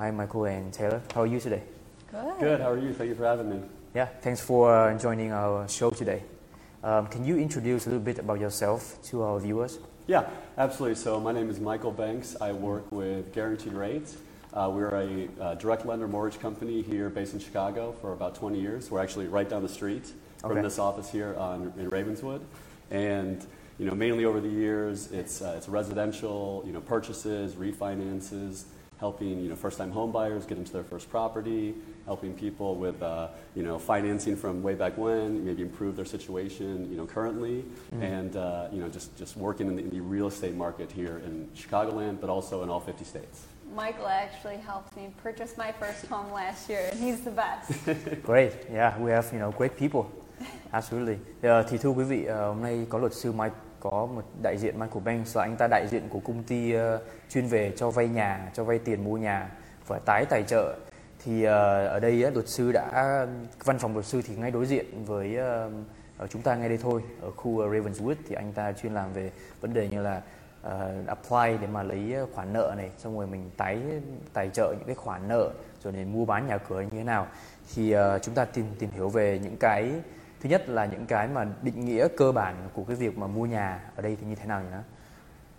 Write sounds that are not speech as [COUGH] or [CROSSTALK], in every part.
Hi, Michael and Taylor. How are you today? Good. Good. How are you? Thank you for having me. Yeah, thanks for uh, joining our show today. Um, can you introduce a little bit about yourself to our viewers? Yeah, absolutely. So my name is Michael Bencks. I work with Guaranteed Rates. Uh, we're a uh, direct lender mortgage company here based in Chicago for about 20 years. We're actually right down the street from Okay. this office here on, in Ravenswood. And you know, mainly over the years, it's, uh, it's residential, you know, purchases, refinances, helping you know, first-time home buyers get into their first property, helping people with uh, you know, financing from way back when, maybe improve their situation you know, currently, and uh, you know, just, just working in the, in the real estate market here in Chicagoland, but also in all 50 states. Michael actually helped me purchase my first home last year, and he's the best. [LAUGHS] Great. Yeah, we have you know great people. Absolutely. Ờ, thì thưa quý vị, ờ, hôm nay có luật sư Mike có một đại diện Michael Banks là anh ta đại diện của công ty uh, chuyên về cho vay nhà, cho vay tiền mua nhà và tái tài trợ. Thì uh, ở đây uh, luật sư đã văn phòng luật sư thì ngay đối diện với uh, ở chúng ta ngay đây thôi ở khu Ravenswood thì anh ta chuyên làm về vấn đề như là uh, apply để mà lấy khoản nợ này xong rồi mình tái tài trợ những cái khoản nợ rồi để mua bán nhà cửa như thế nào thì uh, chúng ta tìm tìm hiểu về những cái thứ nhất là những cái mà định nghĩa cơ bản của cái việc mà mua nhà ở đây thì như thế nào nhỉ?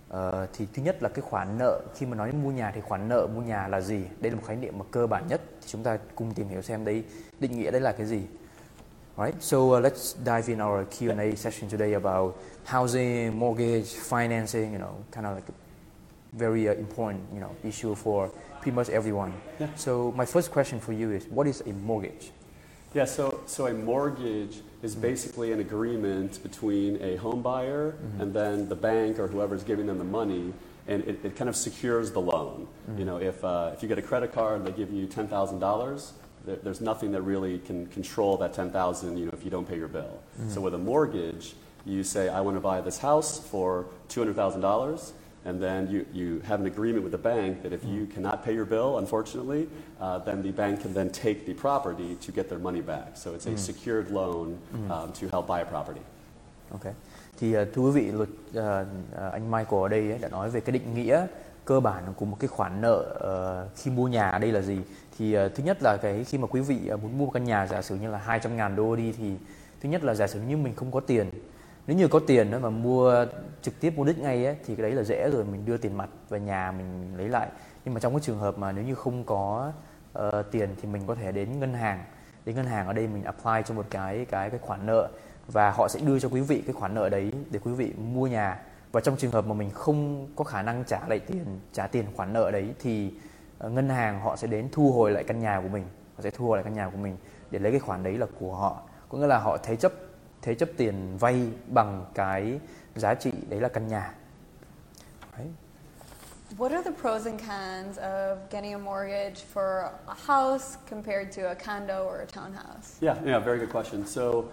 Ờ, thì thứ nhất là cái khoản nợ khi mà nói đến mua nhà thì khoản nợ mua nhà là gì? Đây là một khái niệm mà cơ bản nhất thì chúng ta cùng tìm hiểu xem đấy định nghĩa đấy là cái gì. Alright, so uh, let's dive in our Q&A session today about housing, mortgage, financing, you know, kind of like a very uh, important, you know, issue for pretty much everyone. Yeah. So my first question for you is, what is a mortgage? Yeah, so, so a mortgage is mm-hmm. basically an agreement between a home buyer mm-hmm. and then the bank or whoever's giving them the money, and it, it kind of secures the loan. Mm-hmm. You know, if, uh, if you get a credit card, they give you $10,000, there, there's nothing that really can control that 10000 you know, if you don't pay your bill. So with a mortgage, you say, I want to buy this house for $200,000, and then you, you have an agreement with the bank that if you cannot pay your bill, unfortunately, uh, then the bank can then take the property to get their money back. So it's a secured loan um, to help buy a property. Ok. Thì ờ, thưa quý vị, luật ờ, anh Michael ở đây ấy, đã nói về cái định nghĩa cơ bản của một cái khoản nợ ờ, khi mua nhà ở đây là gì. Thì ờ, thứ nhất là cái khi mà quý vị ờ, muốn mua một căn nhà giả sử như là 200 ngàn đô đi thì thứ nhất là giả sử như mình không có tiền. Nếu như có tiền đó mà mua trực tiếp mua đích ngay ấy, thì cái đấy là dễ rồi mình đưa tiền mặt về nhà mình lấy lại. Nhưng mà trong cái trường hợp mà nếu như không có uh, tiền thì mình có thể đến ngân hàng. Đến ngân hàng ở đây mình apply cho một cái cái cái khoản nợ và họ sẽ đưa cho quý vị cái khoản nợ đấy để quý vị mua nhà và trong trường hợp mà mình không có khả năng trả lại tiền trả tiền khoản nợ đấy thì uh, ngân hàng họ sẽ đến thu hồi lại căn nhà của mình họ sẽ thu hồi lại căn nhà của mình để lấy cái khoản đấy là của họ có nghĩa là họ thế chấp thế chấp tiền vay bằng cái giá trị đấy là căn nhà đấy. What are the pros and cons of getting a mortgage for a house compared to a condo or a townhouse? Yeah, yeah, very good question. So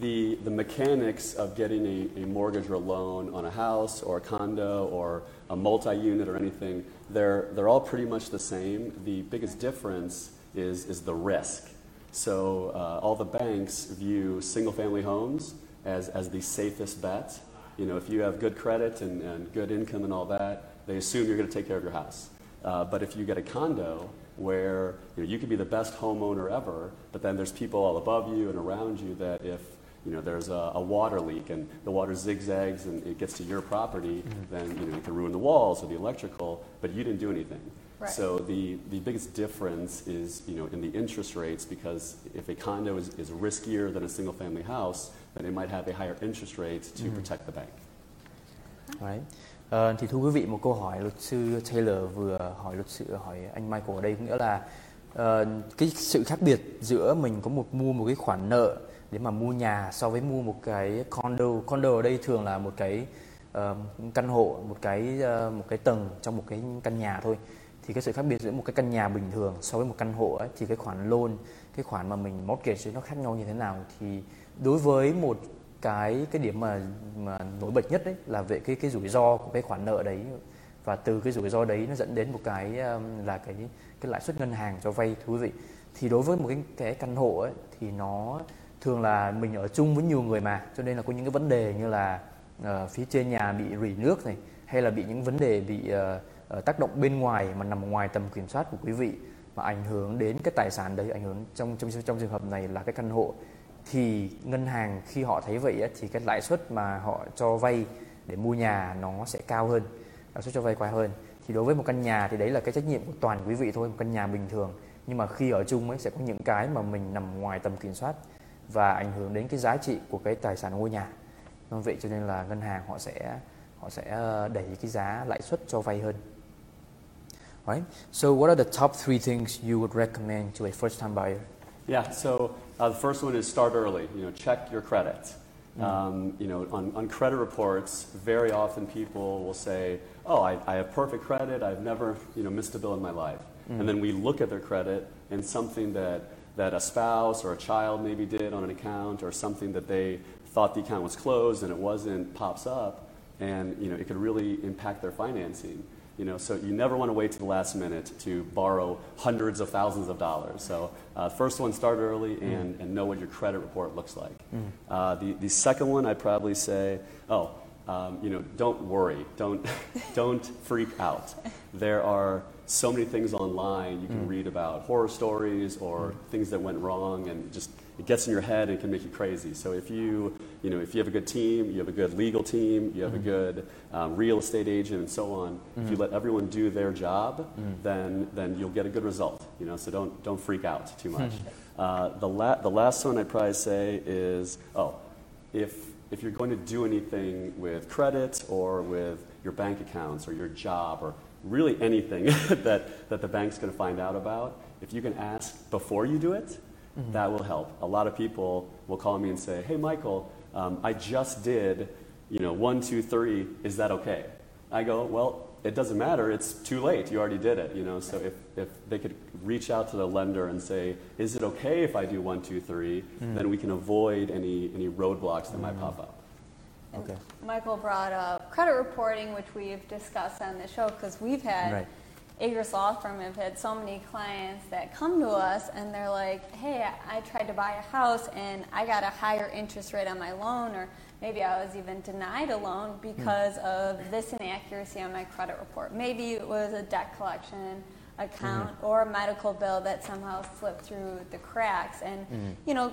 the, the mechanics of getting a, a mortgage or a loan on a house or a condo or a multi-unit or anything, they're, they're all pretty much the same. The biggest difference is, is the risk. So uh, all the banks view single-family homes as, as the safest bet. You know, if you have good credit and, and good income and all that, they assume you're going to take care of your house. Uh, but if you get a condo where you, know, you could be the best homeowner ever, but then there's people all above you and around you that if you know, there's a, a water leak and the water zigzags and it gets to your property, then you know, it can ruin the walls or the electrical, but you didn't do anything. Right. So the, the biggest difference is you know, in the interest rates because if a condo is, is riskier than a single family house, then it might have a higher interest rate to protect the bank. Đấy. Ờ, thì thưa quý vị một câu hỏi luật sư Taylor vừa hỏi luật sư hỏi anh Michael ở đây có nghĩa là ờ, cái sự khác biệt giữa mình có một mua một cái khoản nợ để mà mua nhà so với mua một cái condo condo ở đây thường là một cái ờ, căn hộ một cái ờ, một cái tầng trong một cái căn nhà thôi thì cái sự khác biệt giữa một cái căn nhà bình thường so với một căn hộ ấy, thì cái khoản loan cái khoản mà mình mortgage nó khác nhau như thế nào? Thì đối với một cái cái điểm mà mà nổi bật nhất đấy là về cái cái rủi ro của cái khoản nợ đấy. Và từ cái rủi ro đấy nó dẫn đến một cái um, là cái cái lãi suất ngân hàng cho vay thú vị. Thì đối với một cái cái căn hộ ấy thì nó thường là mình ở chung với nhiều người mà. Cho nên là có những cái vấn đề như là uh, phía trên nhà bị rỉ nước này hay là bị những vấn đề bị uh, Ờ, tác động bên ngoài mà nằm ngoài tầm kiểm soát của quý vị mà ảnh hưởng đến cái tài sản đấy, ảnh hưởng trong trong trong trường hợp này là cái căn hộ, thì ngân hàng khi họ thấy vậy thì cái lãi suất mà họ cho vay để mua nhà nó sẽ cao hơn, lãi suất cho vay quay hơn. Thì đối với một căn nhà thì đấy là cái trách nhiệm của toàn quý vị thôi, một căn nhà bình thường. Nhưng mà khi ở chung ấy sẽ có những cái mà mình nằm ngoài tầm kiểm soát và ảnh hưởng đến cái giá trị của cái tài sản ngôi nhà. Nên vậy cho nên là ngân hàng họ sẽ họ sẽ ờ, đẩy cái giá lãi suất cho vay hơn. Right? So what are the top three things you would recommend to a first-time buyer? Yeah, so uh, the first one is start early. You know, check your credit. Um, you know, on, on credit reports, very often people will say, "Oh, I, I have perfect credit. I've never, you know, missed a bill in my life." And then we look at their credit and something that that a spouse or a child maybe did on an account or something that they thought the account was closed and it wasn't pops up, and you know, it could really impact their financing. You know, so you never want to wait to the last minute to borrow hundreds of thousands of dollars. So uh, first one, start early and, and know what your credit report looks like. Uh, the, the second one, I'd probably say, oh, um, you know, don't worry, don't, [LAUGHS] don't freak out. There are so many things online you can read about horror stories or things that went wrong and just it gets in your head and can make you crazy. So if you, you know, if you have a good team, you have a good legal team, you have a good um, real estate agent, and so on. If you let everyone do their job, then then you'll get a good result. You know, so don't don't freak out too much. Uh, the la- the last one I'd probably say is oh, if if you're going to do anything with credit or with your bank accounts or your job or really anything [LAUGHS] that, that the bank's going to find out about, if you can ask before you do it, Mm-hmm. that will help. A lot of people will call me and say, hey, Michael, um, I just did, you know, one, two, three, is that okay? I go, well, it doesn't matter. It's too late. You already did it, you know. So if, if they could reach out to the lender and say, is it okay if I do one, two, three, mm. then we can avoid any, any roadblocks that might mm. pop up. And Okay. Michael brought up credit reporting, which we've discussed on the show because we've had Right. Agruss Law Firm have had so many clients that come to us and they're like, "Hey, I I tried to buy a house and I got a higher interest rate on my loan, or maybe I was even denied a loan hmm. because of this inaccuracy on my credit report. Maybe it was a debt collection account mm-hmm. or a medical bill that somehow slipped through the cracks, and mm-hmm. you know."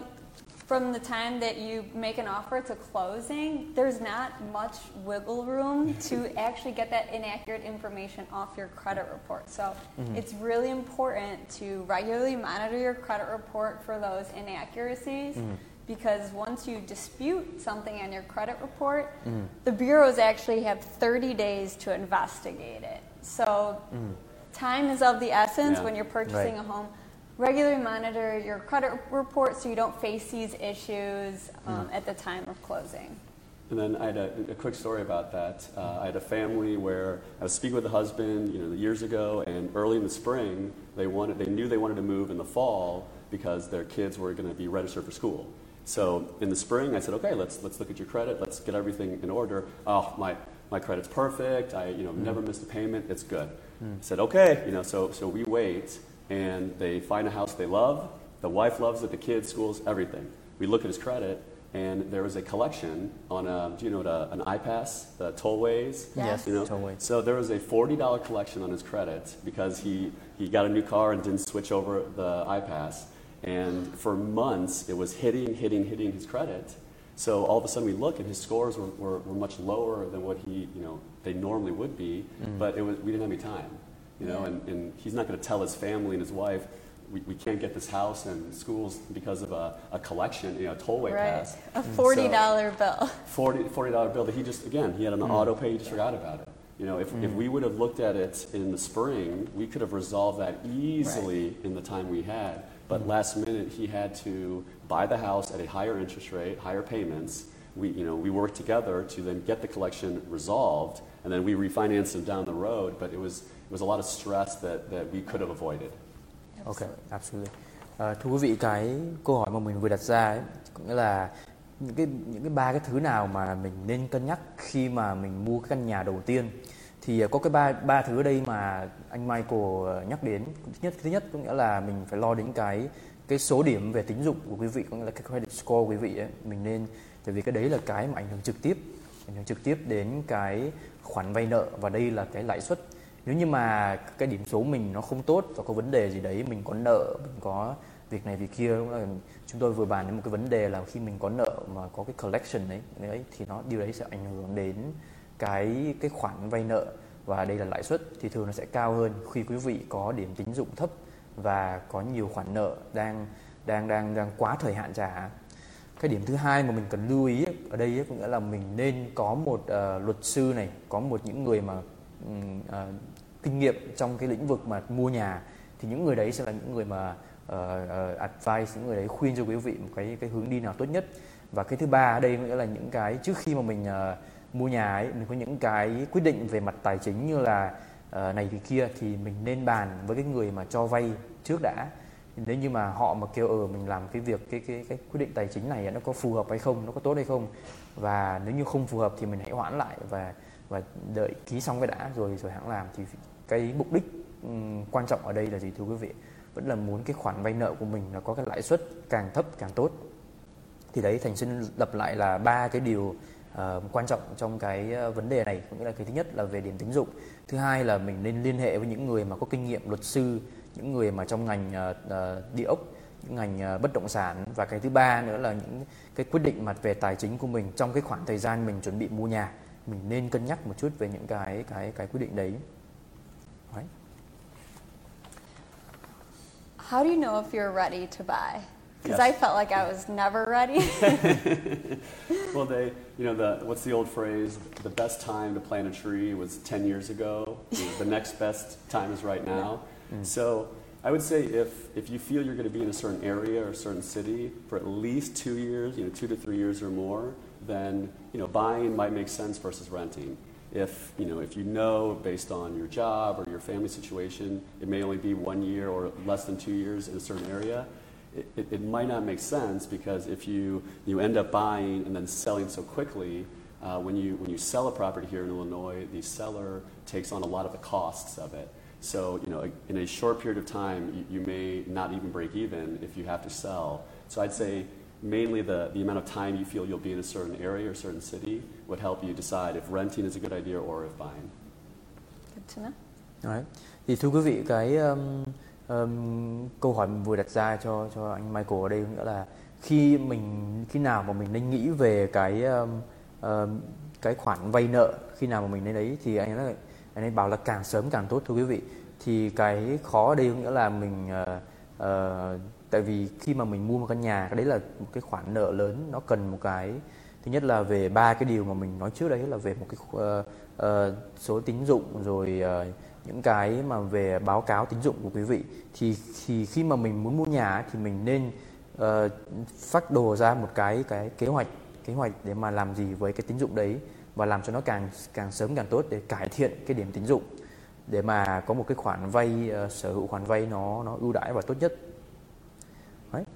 From the time that you make an offer to closing, there's not much wiggle room [LAUGHS] to actually get that inaccurate information off your credit report. So mm-hmm. it's really important to regularly monitor your credit report for those inaccuracies. Mm-hmm. Because once you dispute something on your credit report, mm-hmm. the bureaus actually have 30 days to investigate it. So time is of the essence Yeah. when you're purchasing Right. a home regularly monitor your credit report so you don't face these issues um, at the time of closing. And then I had a, a quick story about that. Uh, I had a family where I was speaking with the husband, you know, years ago, and early in the spring, they wanted, they knew they wanted to move in the fall because their kids were going to be registered for school. So in the spring, I said, okay, let's let's look at your credit, let's get everything in order. Oh, my my credit's perfect. I you know never missed a payment. It's good. I said, okay, you know, so so we wait, and they find a house they love. The wife loves it, the kids, schools, everything. We look at his credit, and there was a collection on a, do you know what a, an iPass, the tollways? Yes. You know? Tollway. So there was a $40 collection on his credit because he, he got a new car and didn't switch over the iPass. And for months, it was hitting, hitting, hitting his credit. So all of a sudden we look and his scores were, were, were much lower than what he, you know, they normally would be, mm. but it was, we didn't have any time, you know, and, and he's not going to tell his family and his wife, we, we can't get this house and schools because of a, a collection, you know, a tollway right. pass. A $40 bill. 40 $40 bill that he just, again, he had an mm-hmm. auto pay, he just forgot about it. You know, if, if mm-hmm. we would have looked at it in the spring, we could have resolved that easily in the time we had. But mm-hmm. last minute, he had to buy the house at a higher interest rate, higher payments. We, you know, we worked together to then get the collection resolved, and then we refinanced them down the road. But it was, it was a lot of stress that, that we could have avoided. okay absolutely. À, thưa quý vị, cái câu hỏi mà mình vừa đặt ra ấy, có nghĩa là những cái những cái ba cái thứ nào mà mình nên cân nhắc khi mà mình mua cái căn nhà đầu tiên. Thì ờ, có cái ba ba thứ ở đây mà anh Michael ờ, nhắc đến. Thứ nhất thứ nhất có nghĩa là mình phải lo đến cái cái số điểm về tín dụng của quý vị, có nghĩa là cái credit score của quý vị ấy. Mình nên tại vì cái đấy là cái mà ảnh hưởng trực tiếp ảnh hưởng trực tiếp đến cái khoản vay nợ và đây là cái lãi suất. Nếu như mà cái điểm số mình nó không tốt và có vấn đề gì đấy, mình có nợ, mình có việc này việc kia là chúng tôi vừa bàn đến một cái vấn đề là khi mình có nợ mà có cái collection đấy đấy, thì nó, điều đấy sẽ ảnh hưởng đến cái cái khoản vay nợ và đây là lãi suất thì thường nó sẽ cao hơn khi quý vị có điểm tín dụng thấp và có nhiều khoản nợ đang đang đang đang quá thời hạn trả cái điểm thứ hai mà mình cần lưu ý ở đây có nghĩa là mình nên có một uh, luật sư này có một những người mà um, uh, kinh nghiệm trong cái lĩnh vực mà mua nhà. Thì những người đấy sẽ là những người mà uh, uh, advice những người đấy khuyên cho quý vị một cái cái hướng đi nào tốt nhất. Và cái thứ ba ở đây nghĩa là những cái trước khi mà mình uh, mua nhà ấy mình có những cái quyết định về mặt tài chính như là uh, này thì kia thì mình nên bàn với cái người mà cho vay trước đã nếu như mà họ mà kêu ờ mình làm cái việc cái cái cái quyết định tài chính này nó có phù hợp hay không nó có tốt hay không? Và nếu như không phù hợp thì mình hãy hoãn lại và và đợi ký xong cái đã rồi rồi hãng làm. Thì cái mục đích um, quan trọng ở đây là gì thưa quý vị? Vẫn là muốn cái khoản vay nợ của mình là có cái lãi suất càng thấp càng tốt. Thì đấy thành xin lập lại là ba cái điều uh, quan trọng trong cái ờ, vấn đề này. Cũng như là cái thứ nhất là về điểm tín dụng. Thứ hai là mình nên liên hệ với những người mà có kinh nghiệm luật sư những người mà trong ngành uh, uh, địa ốc những ngành uh, bất động sản và cái thứ ba nữa là những cái quyết định mặt về tài chính của mình trong cái khoảng thời gian mình chuẩn bị mua nhà mình nên cân nhắc một chút về những cái cái cái quyết định đấy right. How do you know if you're ready to buy? Because yes. I felt like I was never ready. [LAUGHS] [LAUGHS] well, they, you know, the what's the old phrase? The best time to plant a tree was 10 years ago. the next best time is right now. Mm. So I would say if, if you feel you're going to be in a certain area or a certain city for at least two years, you know, two to three years or more, then you know, buying might make sense versus renting. If you know, if you know based on your job or your family situation, it may only be one year or less than two years in a certain area. It, it, it might not make sense because if you, you end up buying and then selling so quickly, uh, when, you, when you sell a property here in Illinois, the seller takes on a lot of the costs of it. So, you know, in a short period of time, you, you, may not even break even if you have to sell. So I'd say mainly the, the amount of time you feel you'll be in a certain area or certain city would help you decide if renting is a good idea or if buying. Good to know. Right. Thì thưa quý vị, cái um, um, câu hỏi mình vừa đặt ra cho cho anh Michael ở đây nghĩa là khi mình khi nào mà mình nên nghĩ về cái um, um, cái khoản vay nợ khi nào mà mình nên đấy thì anh nói anh ấy bảo là càng sớm càng tốt thưa quý vị. Thì cái khó ở đây nghĩa là mình uh, uh, tại vì khi mà mình mua một căn nhà cái đấy là một cái khoản nợ lớn nó cần một cái thứ nhất là về ba cái điều mà mình nói trước đấy là về một cái uh, uh, số tín dụng rồi uh, những cái mà về báo cáo tín dụng của quý vị. Thì thì khi mà mình muốn mua nhà thì mình nên uh, phát đồ ra một cái cái kế hoạch kế hoạch để mà làm gì với cái tín dụng đấy và làm cho nó càng càng sớm càng tốt để cải thiện cái điểm tín dụng để mà có một cái khoản vay uh, sở hữu khoản vay nó nó ưu đãi và tốt nhất. Right?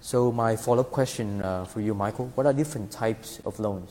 So my follow-up question uh, for you, Michael, what are different types of loans?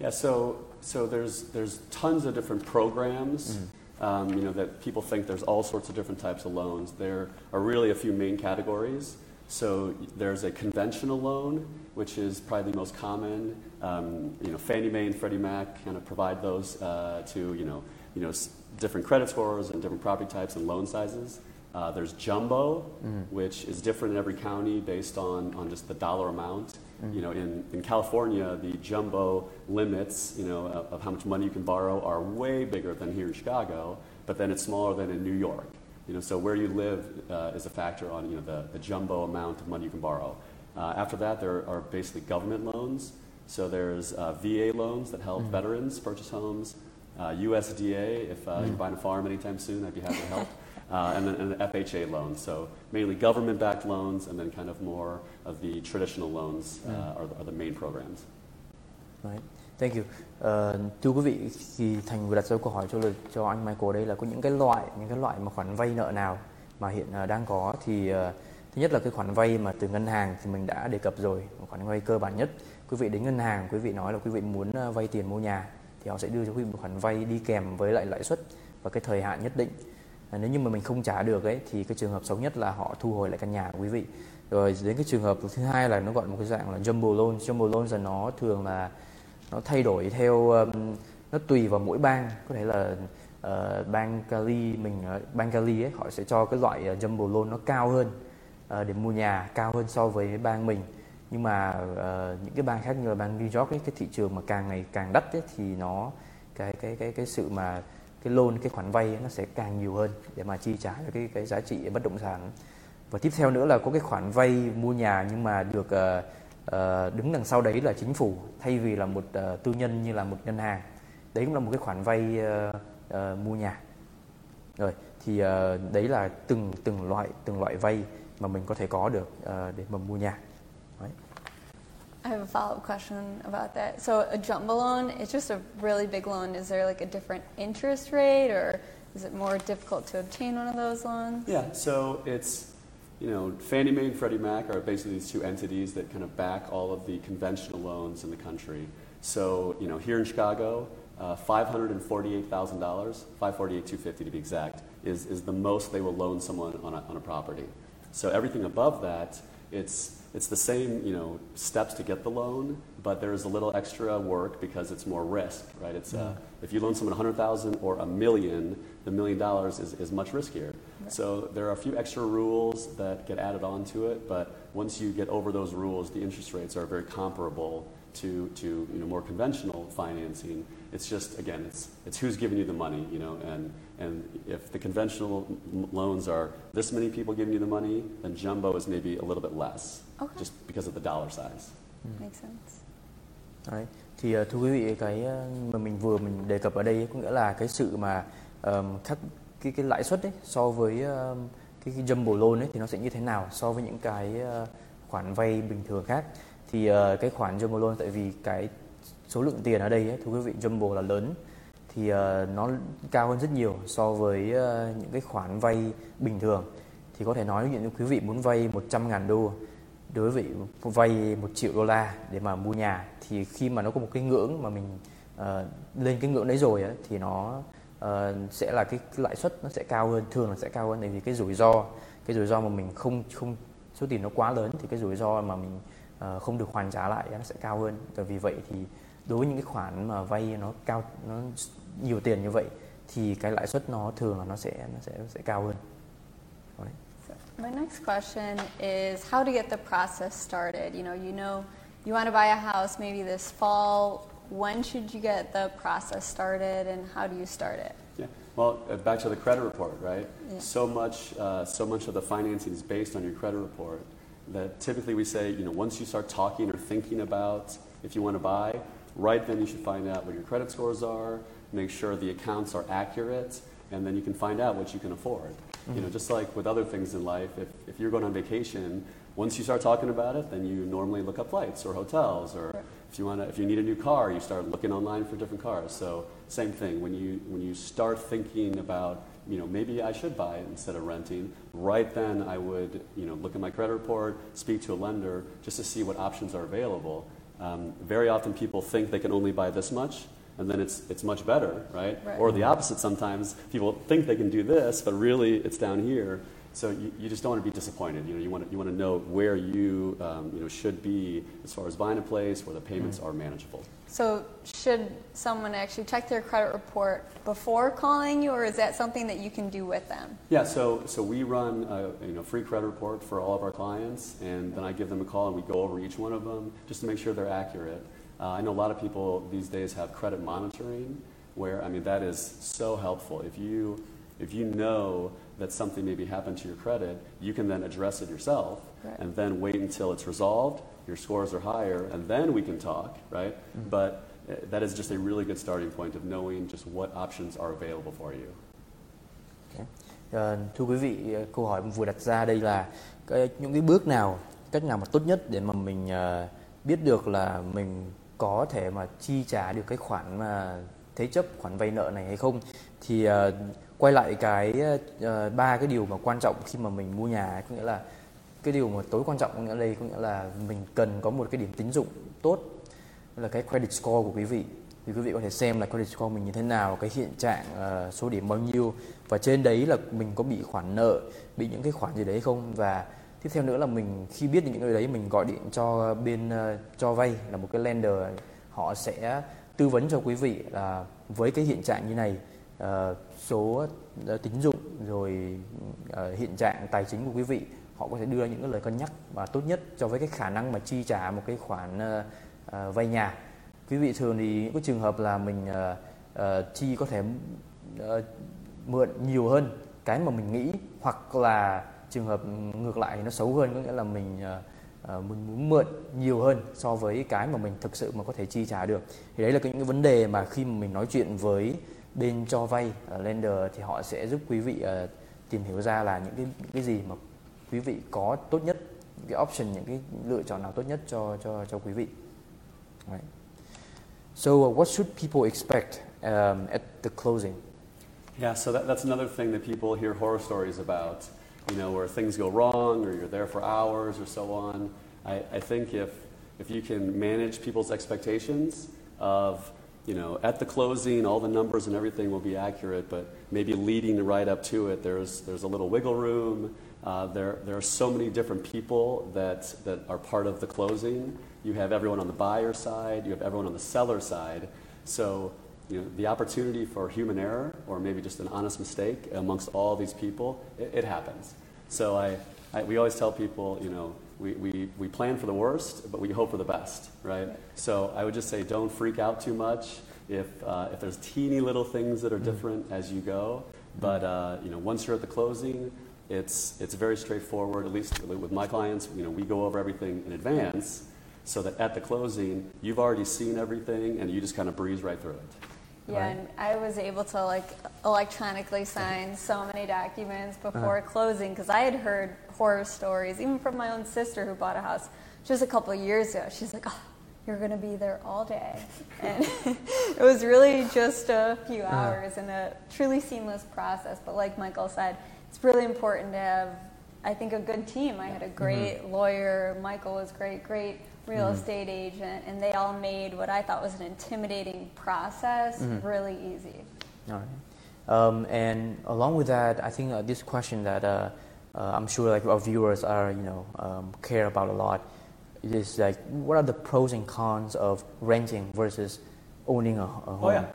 Yeah, so so there's there's tons of different programs. Mm. Um, you know that people think there's all sorts of different types of loans. There are really a few main categories. So there's a conventional loan, which is probably the most common. Um, you know, Fannie Mae and Freddie Mac kind of provide those uh, to you know, you know, s- different credit scores and different property types and loan sizes. Uh, there's jumbo, mm. which is different in every county based on, on just the dollar amount. Mm. You know, in, in California, the jumbo limits, you know, of, of how much money you can borrow are way bigger than here in Chicago, but then it's smaller than in New York. You know, so where you live uh, is a factor on you know, the, the jumbo amount of money you can borrow. Uh, after that, there are basically government loans. So there's uh, VA loans that help mm-hmm. veterans purchase homes, USDA, uh, if uh, mm-hmm. you're buying a farm anytime soon, I'd be happy to help. Uh, and then and the FHA loans. So mainly government-backed loans, and then kind of more of the traditional loans mm. are, are, the main programs. Right. Thank you. Uh, thưa quý vị, thì Thành vừa đặt ra câu hỏi cho cho anh Michael đây là có những cái loại những cái loại mà khoản vay nợ nào mà hiện uh, đang có thì uh, thứ nhất là cái khoản vay mà từ ngân hàng thì mình đã đề cập rồi, khoản vay cơ bản nhất. Quý vị đến ngân hàng, quý vị nói là quý vị muốn uh, vay tiền mua nhà thì họ sẽ đưa cho quý vị một khoản vay đi kèm với lại lãi suất và cái thời hạn nhất định. À, nếu như mà mình không trả được ấy thì cái trường hợp xấu nhất là họ thu hồi lại căn nhà của quý vị. Rồi đến cái trường hợp thứ hai là nó gọi một cái dạng là jumbo loan. Jumbo loan là nó thường là nó thay đổi theo um, nó tùy vào mỗi bang. Có thể là uh, bang Cali mình ở bang Cali ấy họ sẽ cho cái loại uh, jumbo loan nó cao hơn uh, để mua nhà cao hơn so với bang mình. Nhưng mà uh, những cái bang khác như là bang New York ấy, cái thị trường mà càng ngày càng đắt ấy, thì nó cái cái cái cái sự mà cái loan cái khoản vay ấy, nó sẽ càng nhiều hơn để mà chi trả cho cái cái giá trị bất động sản. Và tiếp theo nữa là có cái khoản vay mua nhà nhưng mà được uh, uh, đứng đằng sau đấy là chính phủ thay vì là một uh, tư nhân như là một ngân hàng đấy cũng là một cái khoản vay uh, uh, mua nhà rồi thì uh, đấy là từng từng loại từng loại vay mà mình có thể có được uh, để mà mua nhà đấy. I have a follow up question about that. So, a jumbo loan, it's just a really big loan. Is there like a different interest rate or is it more difficult to obtain one of those loans? Yeah, so it's, you know, Fannie Mae and Freddie Mac are basically these two entities that kind of back all of the conventional loans in the country. So, you know, here in Chicago, uh, $548,000, 548,250 to be exact, is, is the most they will loan someone on a, on a property. So everything above that, it's, it's the same, you know, steps to get the loan, but there's a little extra work because it's more risk, right? It's, uh, if you loan someone 100,000 or a million, the million dollars is, is much riskier. So there are a few extra rules that get added onto it, but once you get over those rules, the interest rates are very comparable to, to you know, more conventional financing. It's just, again, it's, it's who's giving you the money, you know, and, and if the conventional m- loans are this many people giving you the money, then jumbo is maybe a little bit less, Okay. just because of the dollar size. Makes sense. Đấy. Thì thưa quý vị cái mà mình vừa mình đề cập ở đây ấy, có nghĩa là cái sự mà um, khắc cái cái lãi suất ấy so với ờ, cái, cái jumbo loan ấy thì nó sẽ như thế nào so với những cái uh, khoản vay bình thường khác. Thì uh, cái khoản jumbo loan tại vì cái số lượng tiền ở đây ấy, thưa quý vị jumbo là lớn thì uh, nó cao hơn rất nhiều so với uh, những cái khoản vay bình thường. Thì có thể nói những như quý vị muốn vay 100 ngàn đô đối với vay một triệu đô la để mà mua nhà thì khi mà nó có một cái ngưỡng mà mình uh, lên cái ngưỡng đấy rồi ấy, thì nó uh, sẽ là cái, lãi suất nó sẽ cao hơn thường là sẽ cao hơn tại vì cái rủi ro cái rủi ro mà mình không không số tiền nó quá lớn thì cái rủi ro mà mình uh, không được hoàn trả lại nó sẽ cao hơn và vì vậy thì đối với những cái khoản mà vay nó cao nó nhiều tiền như vậy thì cái lãi suất nó thường là nó sẽ nó sẽ sẽ cao hơn Đấy. My next question is how to get the process started. You know, you know, you want to buy a house maybe this fall. When should you get the process started, and how do you start it? Yeah. Well, uh, back to the credit report, right? Yeah. So much, uh, so much of the financing is based on your credit report. That typically we say, you know, once you start talking or thinking about if you want to buy, right then you should find out what your credit scores are, make sure the accounts are accurate, and then you can find out what you can afford. You know, just like with other things in life, if, if you're going on vacation, once you start talking about it, then you normally look up flights or hotels, or. If you want to, if you need a new car, you start looking online for different cars. So same thing when you when you start thinking about, you know, maybe I should buy it instead of renting. Right then, I would, you know, look at my credit report, speak to a lender, just to see what options are available. Um, very often, people think they can only buy this much, and then it's it's much better, right? Right. Or the opposite. Sometimes people think they can do this, but really it's down here. So you, you just don't want to be disappointed. You know, you want to, you want to know where you um, you know should be as far as buying a place where the payments are manageable. So, should someone actually check their credit report before calling you, or is that something that you can do with them? Yeah, so, so we run a you know, free credit report for all of our clients, and then I give them a call and we go over each one of them just to make sure they're accurate. Uh, I know a lot of people these days have credit monitoring, where I mean that is so helpful. If you if you know that something maybe happened to your credit, you can then address it yourself, Right. and then wait until it's resolved. Your scores are higher, and then we can talk, right? But uh, that is just a really good starting point of knowing just what options are available for you. Ờ, thưa quý vị, ờ, câu hỏi vừa đặt ra đây là cái, những cái bước nào, cách nào mà tốt nhất để mà mình ờ, biết được là mình có thể mà chi trả được cái khoản mà thế chấp khoản vay nợ này hay không? Thì ờ, quay lại cái ba ba cái điều mà quan trọng khi mà mình mua nhà ấy, có nghĩa là cái điều mà tối quan trọng có nghĩa đây có nghĩa là mình cần có một cái điểm tín dụng tốt. Là cái credit score của quý vị. Thì quý vị có thể xem là credit score mình như thế nào cái hiện trạng uh, số điểm bao nhiêu. Và trên đấy là mình có bị khoản nợ bị những cái khoản gì đấy không? Và tiếp theo nữa là mình khi biết được những cái đấy mình gọi điện cho bên uh, cho vay là một cái lender họ sẽ tư vấn cho quý vị là với cái hiện trạng như này uh, số uh, tín dụng rồi uh, hiện trạng tài chính của quý vị họ có thể đưa ra những cái lời cân nhắc và tốt nhất cho với cái khả năng mà chi trả một cái khoản uh, uh, vay nhà. Quý vị thường thì những cái trường hợp là mình uh, uh, chi có thể uh, mượn nhiều hơn cái mà mình nghĩ hoặc là trường hợp ngược lại nó xấu hơn có nghĩa là mình uh, mình muốn mượn nhiều hơn so với cái mà mình thực sự mà có thể chi trả được. Thì đấy là những cái vấn đề mà khi mà mình nói chuyện với bên cho vay uh, lender thì họ sẽ giúp quý vị uh, tìm hiểu ra là những cái những cái gì mà quý vị có tốt nhất những cái option những cái lựa chọn nào tốt nhất cho cho cho quý vị. Right. So uh, what should people expect um, at the closing? Yeah, so that, that's another thing that people hear horror stories about, you know, where things go wrong or you're there for hours or so on. I, I think if, if you can manage people's expectations of, you know, at the closing, all the numbers and everything will be accurate, but maybe leading right up to it, there's, there's a little wiggle room. Uh, there, there are so many different people that, that are part of the closing. You have everyone on the buyer side, you have everyone on the seller side. So you know, the opportunity for human error or maybe just an honest mistake amongst all these people, it, it happens. So I, I, we always tell people, you know, we, we, we plan for the worst, but we hope for the best, right? So I would just say don't freak out too much if, uh, if there's teeny little things that are different as you go. But uh, you know, once you're at the closing, it's, it's very straightforward, at least with my clients. You know, we go over everything in advance so that at the closing, you've already seen everything and you just kind of breeze right through it. Yeah, Right. and I was able to like electronically sign so many documents before closing because I had heard horror stories, even from my own sister who bought a house just a couple of years ago. She's like, "Oh, you're going to be there all day," [LAUGHS] and [LAUGHS] it was really just a few hours and a truly seamless process. But like Michael said, it's really important to have, I think, a good team. I had a great lawyer. Michael was great, great real estate agent, and they all made what I thought was an intimidating process really easy. All right. Um, and along with that, I think uh, this question that uh, uh, I'm sure like our viewers are, you know, um, care about a lot is like, what are the pros and cons of renting versus owning a, a home? Oh yeah.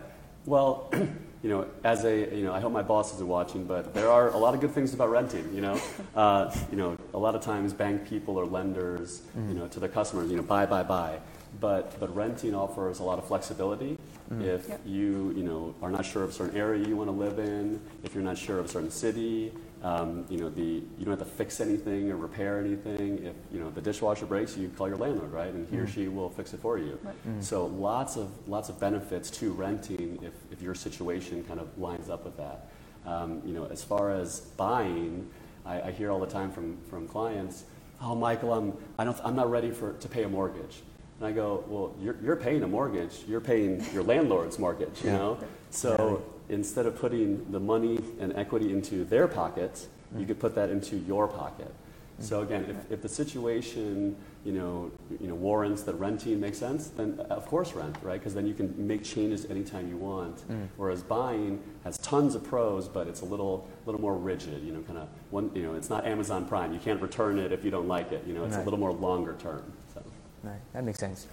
Well, [CLEARS THROAT] you know, as a you know, I hope my boss isn't watching, but there are a lot of good things about renting. You know, [LAUGHS] uh, you know, a lot of times bank people or lenders, you know, to their customers, you know, buy, buy, buy. But but renting offers a lot of flexibility. If Yep. you you know are not sure of a certain area you want to live in, if you're not sure of a certain city, um, you know the you don't have to fix anything or repair anything. If you know the dishwasher breaks, you call your landlord, right, and he or she will fix it for you. So lots of lots of benefits to renting if, if your situation kind of lines up with that. Um, you know, as far as buying, I, I hear all the time from, from clients, "Oh, Michael, I'm I don't I'm not ready for to pay a mortgage." And I go, "Well, you're, you're paying a mortgage. You're paying your landlord's mortgage. You know, so instead of putting the money and equity into their pockets, you could put that into your pocket." So again, if, if the situation, you know, you know, warrants that renting makes sense, then uh, of course rent, right? Because then you can make changes anytime you want. Whereas buying has tons of pros, but it's a little, little more rigid. You know, kind of one. You know, it's not Amazon Prime. You can't return it if you don't like it. You know, it's Right. a little more longer term. So. Right, that makes sense.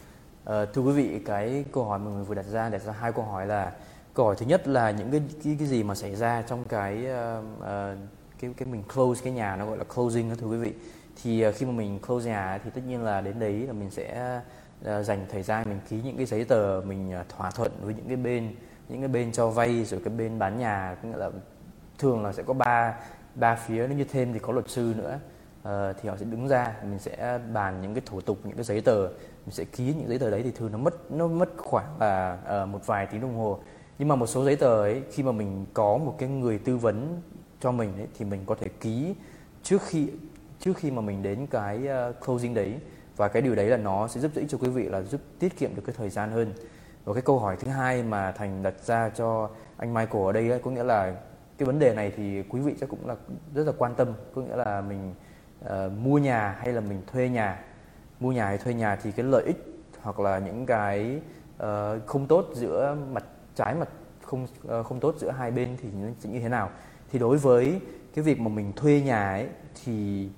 Ờ, thưa quý vị, cái câu hỏi mà mình vừa đặt ra đặt ra hai câu hỏi là câu hỏi thứ nhất là những cái cái, cái gì mà xảy ra trong cái uh, cái cái mình close cái nhà nó gọi là closing đó thưa quý vị. Thì uh, khi mà mình close nhà thì tất nhiên là đến đấy là mình sẽ uh, dành thời gian mình ký những cái giấy tờ mình uh, thỏa thuận với những cái bên những cái bên cho vay rồi cái bên bán nhà. Cũng là thường là sẽ có ba ba phía nếu như thêm thì có luật sư nữa. Uh, thì họ sẽ đứng ra mình sẽ bàn những cái thủ tục những cái giấy tờ. Mình sẽ ký những giấy tờ đấy thì thường nó mất nó mất khoảng là uh, một vài tiếng đồng hồ nhưng mà một số giấy tờ ấy khi mà mình có một cái người tư vấn cho mình ấy, thì mình có thể ký trước khi trước khi mà mình đến cái ờ, closing đấy. Và cái điều đấy là nó sẽ giúp ích cho quý vị là giúp tiết kiệm được cái thời gian hơn. Và cái câu hỏi thứ hai mà thành đặt ra cho anh Michael ở đây ấy, có nghĩa là cái vấn đề này thì quý vị chắc cũng là rất là quan tâm. Có nghĩa là mình uh, mua nhà hay là mình thuê nhà? Mua nhà hay thuê nhà thì cái lợi ích hoặc là những cái uh, không tốt giữa mặt trái mặt không ờ, không tốt giữa hai bên thì nó sẽ như thế nào? Thì đối với cái việc mà mình thuê nhà ấy thì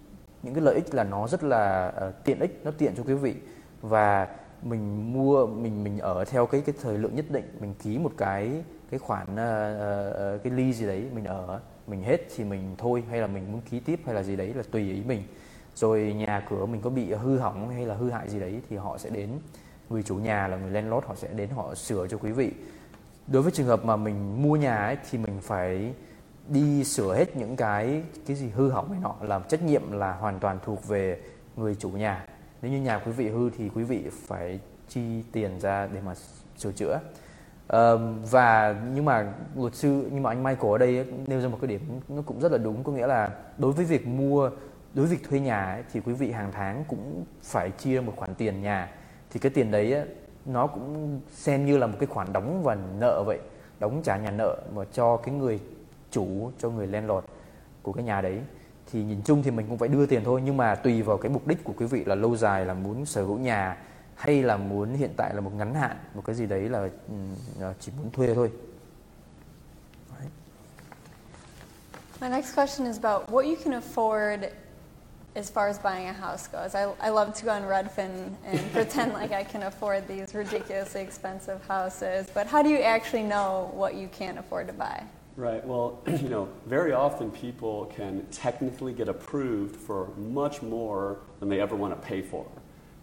những cái lợi ích là nó rất là uh, tiện ích nó tiện cho quý vị. Và mình mua mình mình ở theo cái cái thời lượng nhất định mình ký một cái cái khoản uh, uh, cái ly gì đấy mình ở mình hết thì mình thôi hay là mình muốn ký tiếp hay là gì đấy là tùy ý mình. Rồi nhà cửa mình có bị hư hỏng hay là hư hại gì đấy thì họ sẽ đến người chủ nhà là người landlord họ sẽ đến họ sửa cho quý vị đối với trường hợp mà mình mua nhà ấy, thì mình phải đi sửa hết những cái cái gì hư hỏng này nọ làm trách nhiệm là hoàn toàn thuộc về người chủ nhà. Nếu như nhà quý vị hư thì quý vị phải chi tiền ra để mà sửa chữa. Uh, và nhưng mà luật sư nhưng mà anh Michael ở đây ấy, nêu ra một cái điểm nó cũng rất là đúng. Có nghĩa là đối với việc mua đối với việc thuê nhà ấy, thì quý vị hàng tháng cũng phải chia một khoản tiền nhà. Thì cái tiền đấy ấy, nó cũng xem như là một cái khoản đóng và nợ vậy. Đóng trả nhà nợ mà cho cái người chủ, cho người landlord của cái nhà đấy. Thì nhìn chung thì mình cũng phải đưa tiền thôi, nhưng mà tùy vào cái mục đích của quý vị là lâu dài, là muốn sở hữu nhà hay là muốn hiện tại là một ngắn hạn, một cái gì đấy là ừ, à, chỉ muốn thuê thôi. My next question is about what you can afford as far as buying a house goes. I, I love to go on Redfin and [LAUGHS] pretend like I can afford these ridiculously expensive houses, but how do you actually know what you can't afford to buy? Right. Well, [CLEARS THROAT] you know, very often people can technically get approved for much more than they ever want to pay for.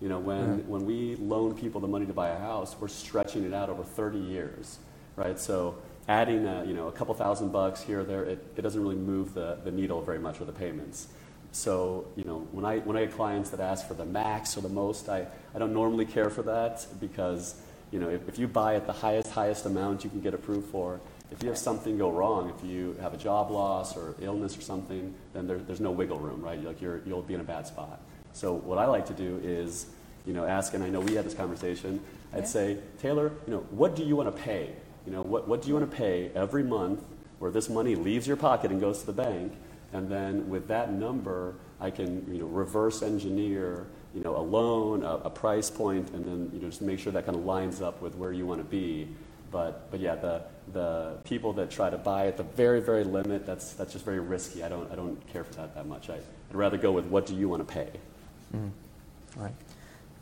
You know, when, Yeah. when we loan people the money to buy a house, we're stretching it out over 30 years, right? So adding, a, you know, a couple thousand bucks here or there, it, it doesn't really move the, the needle very much with the payments. So, you know, when I, when I get clients that ask for the max or the most, I, I don't normally care for that because, you know, if, if you buy at the highest, highest amount you can get approved for, if you have something go wrong, if you have a job loss or illness or something, then there, there's no wiggle room, right? Like you're, you'll be in a bad spot. So what I like to do is, you know, ask, and I know we had this conversation, I'd Yeah. say, Taylor, you know, what do you want to pay? You know, what, what do you want to pay every month where this money leaves your pocket and goes to the bank? And then with that number, I can, you know, reverse engineer, you know, a loan, a, a price point, and then, you know, just make sure that kind of lines up with where you want to be. But, but yeah, the, the people that try to buy at the very, very limit, that's, that's just very risky. I don't, I don't care for that that much. I, I'd rather go with what do you want to pay? Mm. Right.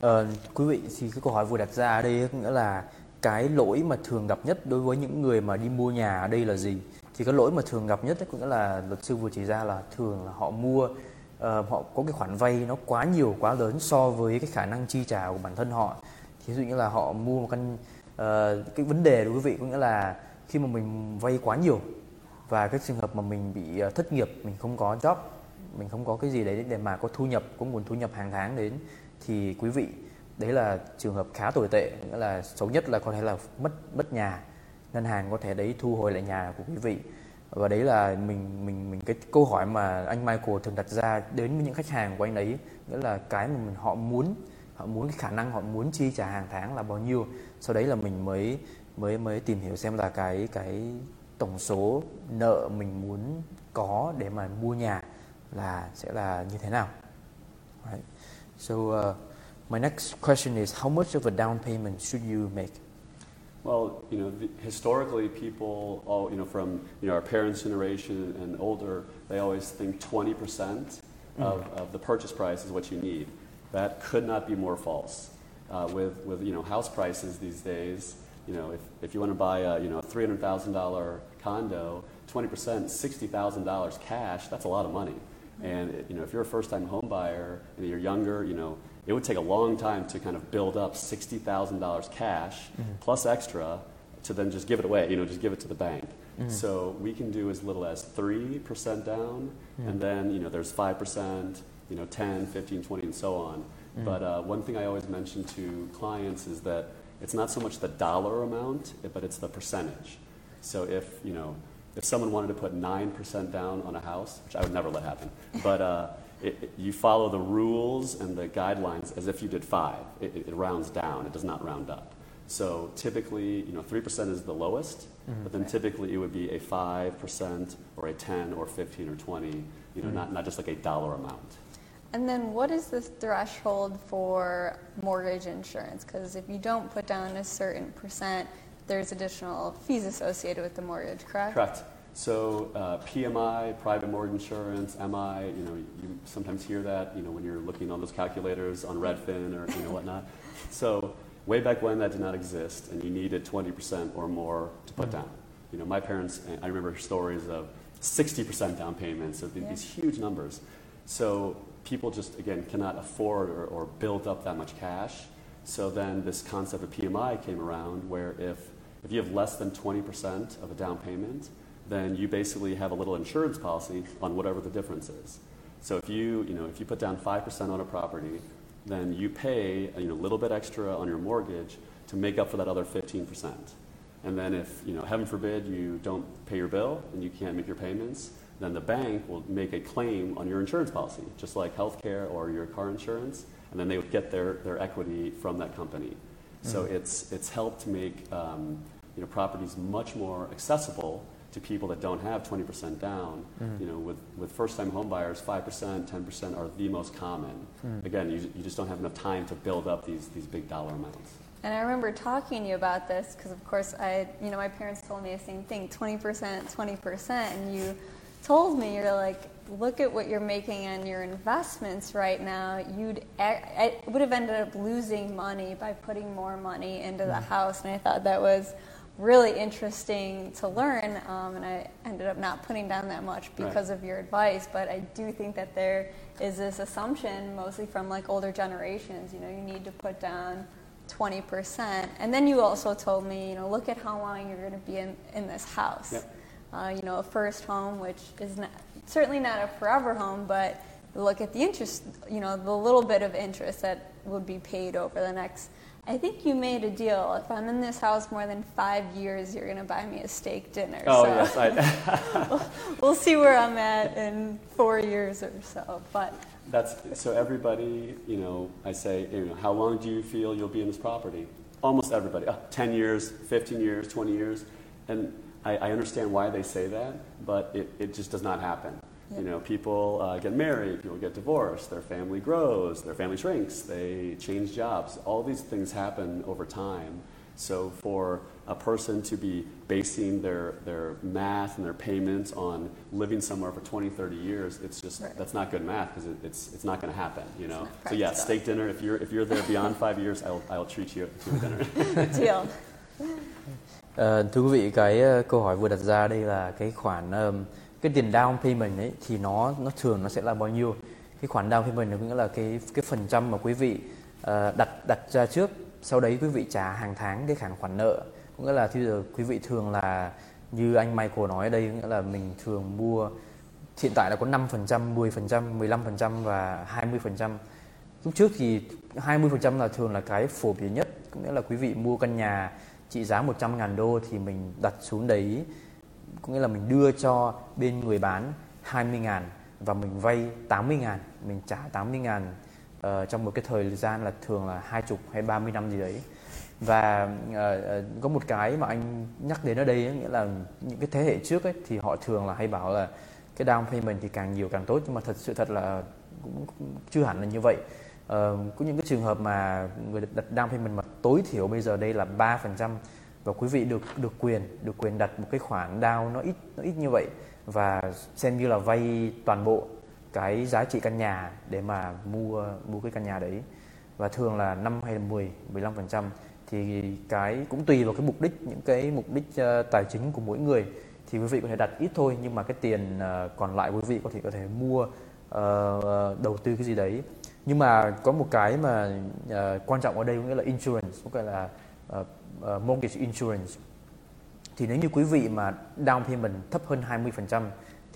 Ờ, quý vị thì cái câu hỏi vừa đặt ra ở đây có nghĩa là cái lỗi mà thường gặp nhất đối với những người mà đi mua nhà ở đây là gì? Thì cái lỗi mà thường gặp nhất ấy, cũng nghĩa là luật sư vừa chỉ ra là thường là họ mua uh, họ có cái khoản vay nó quá nhiều quá lớn so với cái khả năng chi trả của bản thân họ. Thì ví dụ như là họ mua một căn uh, cái vấn đề đối với quý vị có nghĩa là khi mà mình vay quá nhiều và cái trường hợp mà mình bị ờ, thất nghiệp mình không có job mình không có cái gì đấy để mà có thu nhập có nguồn thu nhập hàng tháng đến thì quý vị đấy là trường hợp khá tồi tệ nghĩa là xấu nhất là có thể là mất mất nhà ngân hàng có thể đấy thu hồi lại nhà của quý vị và đấy là mình mình mình cái câu hỏi mà anh Michael thường đặt ra đến với những khách hàng của anh ấy nghĩa là cái mà mình họ muốn họ muốn cái khả năng họ muốn chi trả hàng tháng là bao nhiêu sau đấy là mình mới mới mới tìm hiểu xem là cái cái tổng số nợ mình muốn có để mà mua nhà là sẽ là như thế nào. Right. So uh, my next question is how much of a down payment should you make? Well, you know, the, historically, people, all, you know, from you know, our parents' generation and older, they always think 20% of, of the purchase price is what you need. That could not be more false. Uh, with, with you know, house prices these days, you know, if, if you want to buy a you know, a $300,000 condo, 20%, $60,000 cash, that's a lot of money. And you know, if you're a first-time home buyer and you're younger, you know, it would take a long time to kind of build up sixty thousand dollars cash plus extra to then just give it away. You know, just give it to the bank. So we can do as little as three percent down, and then you know, there's five percent, you know, 10, 15, 20, and so on. But uh, one thing I always mention to clients is that it's not so much the dollar amount, but it's the percentage. So if you know, if someone wanted to put nine percent down on a house, which I would never let happen, but uh, it, it- you follow the rules and the guidelines as if you did five. It, it, it rounds down; it does not round up. So typically, you know, three percent is the lowest, mm-hmm. but then typically it would be a five percent or a ten or fifteen or twenty. You know, mm-hmm. not not just like a dollar amount. And then what is the threshold for mortgage insurance? Because if you don't put down a certain percent, there's additional fees associated with the mortgage, correct? Correct. So uh, PMI, private mortgage insurance, MI, you know, you sometimes hear that, you know, when you're looking on those calculators on Redfin or you know whatnot. So way back when that did not exist, and you needed 20% or more to put down. You know, my parents, I remember stories of 60% down payments, so Yeah. these huge numbers. So people just again cannot afford or, or build up that much cash. So then this concept of PMI came around, where if if you have less than 20% of a down payment, then you basically have a little insurance policy on whatever the difference is. So if you, you know, if you put down 5% on a property, then you pay a you know, little bit extra on your mortgage to make up for that other 15%. And then if, you know, heaven forbid, you don't pay your bill and you can't make your payments, then the bank will make a claim on your insurance policy, just like healthcare or your car insurance, and then they would get their, their equity from that company. So it's, it's helped to make um, you know, properties much more accessible to people that don't have 20% down. Mm-hmm. You know, with, with first-time home buyers, 5%, 10% are the most common. Mm-hmm. Again, you, you just don't have enough time to build up these, these big dollar amounts. And I remember talking to you about this because, of course, I, you know, my parents told me the same thing 20%, 20%. And you told me, you're like, look at what you're making on your investments right now. You'd, I would have ended up losing money by putting more money into the mm-hmm. house. And I thought that was really interesting to learn. Um, and I ended up not putting down that much Right. because of your advice. But I do think that there is this assumption, mostly from like older generations, you know, you need to put down 20%. And then you also told me, you know, look at how long you're going to be in, in this house. Yep. Uh, you know, a first home, which is not, certainly not a forever home, but look at the interest, you know, the little bit of interest that would be paid over the next. I think you made a deal. If I'm in this house more than five years, you're going to buy me a steak dinner. Oh, so yes. I, [LAUGHS] we'll see where I'm at in four years or so. But That's so everybody, you know, I say, you know, how long do you feel you'll be in this property? Almost everybody, oh, 10 years, 15 years, 20 years. And I, I understand why they say that, but it, it just does not happen. You know, people uh, get married, people get divorced, their family grows, their family shrinks, they change jobs. All these things happen over time. So for a person to be basing their, their math and their payments on living somewhere for 20, 30 years, it's just, Right. that's not good math because it, it's, it's not going to happen, you know? [LAUGHS] So yeah, steak dinner, if you're, if you're there beyond five years, I'll, I'll treat you to a dinner. [LAUGHS] [LAUGHS] deal. Ờ, thưa quý vị, cái ờ, câu hỏi vừa đặt ra đây là cái khoản ờm, cái tiền down payment ấy thì nó nó thường nó sẽ là bao nhiêu? Cái khoản down payment nó nghĩa là cái cái phần trăm mà quý vị uh, đặt đặt ra trước, sau đấy quý vị trả hàng tháng cái khoản khoản nợ. Có nghĩa là bây giờ quý vị thường là như anh Michael nói ở đây nghĩa là mình thường mua hiện tại là có 5%, 10%, 15% và 20%. Lúc trước thì 20% là thường là cái phổ biến nhất, có nghĩa là quý vị mua căn nhà trị giá 100 ngàn đô thì mình đặt xuống đấy, có nghĩa là mình đưa cho bên người bán 20 ngàn và mình vay 80 ngàn, mình trả 80 ngàn uh, trong một cái thời gian là thường là 20 hay 30 năm gì đấy. Và uh, có một cái mà anh nhắc đến ở đây ấy, nghĩa là những cái thế hệ trước ấy, thì họ thường là hay bảo là cái down payment thì càng nhiều càng tốt nhưng mà thật sự thật là cũng, chưa hẳn là như vậy uh, có những cái trường hợp mà người đặt down payment mà tối thiểu bây giờ đây là 3% và quý vị được được quyền được quyền đặt một cái khoản down nó ít nó ít như vậy và xem như là vay toàn bộ cái giá trị căn nhà để mà mua mua cái căn nhà đấy. Và thường là 5 hay là 10 15% thì cái cũng tùy vào cái mục đích những cái mục đích uh, tài chính của mỗi người. Thì quý vị có thể đặt ít thôi nhưng mà cái tiền uh, còn lại quý vị có thể có thể mua uh, đầu tư cái gì đấy. Nhưng mà có một cái mà uh, quan trọng ở đây có nghĩa là insurance có nghĩa là uh, uh, mortgage insurance. Thì nếu như quý vị mà down payment thấp hơn 20%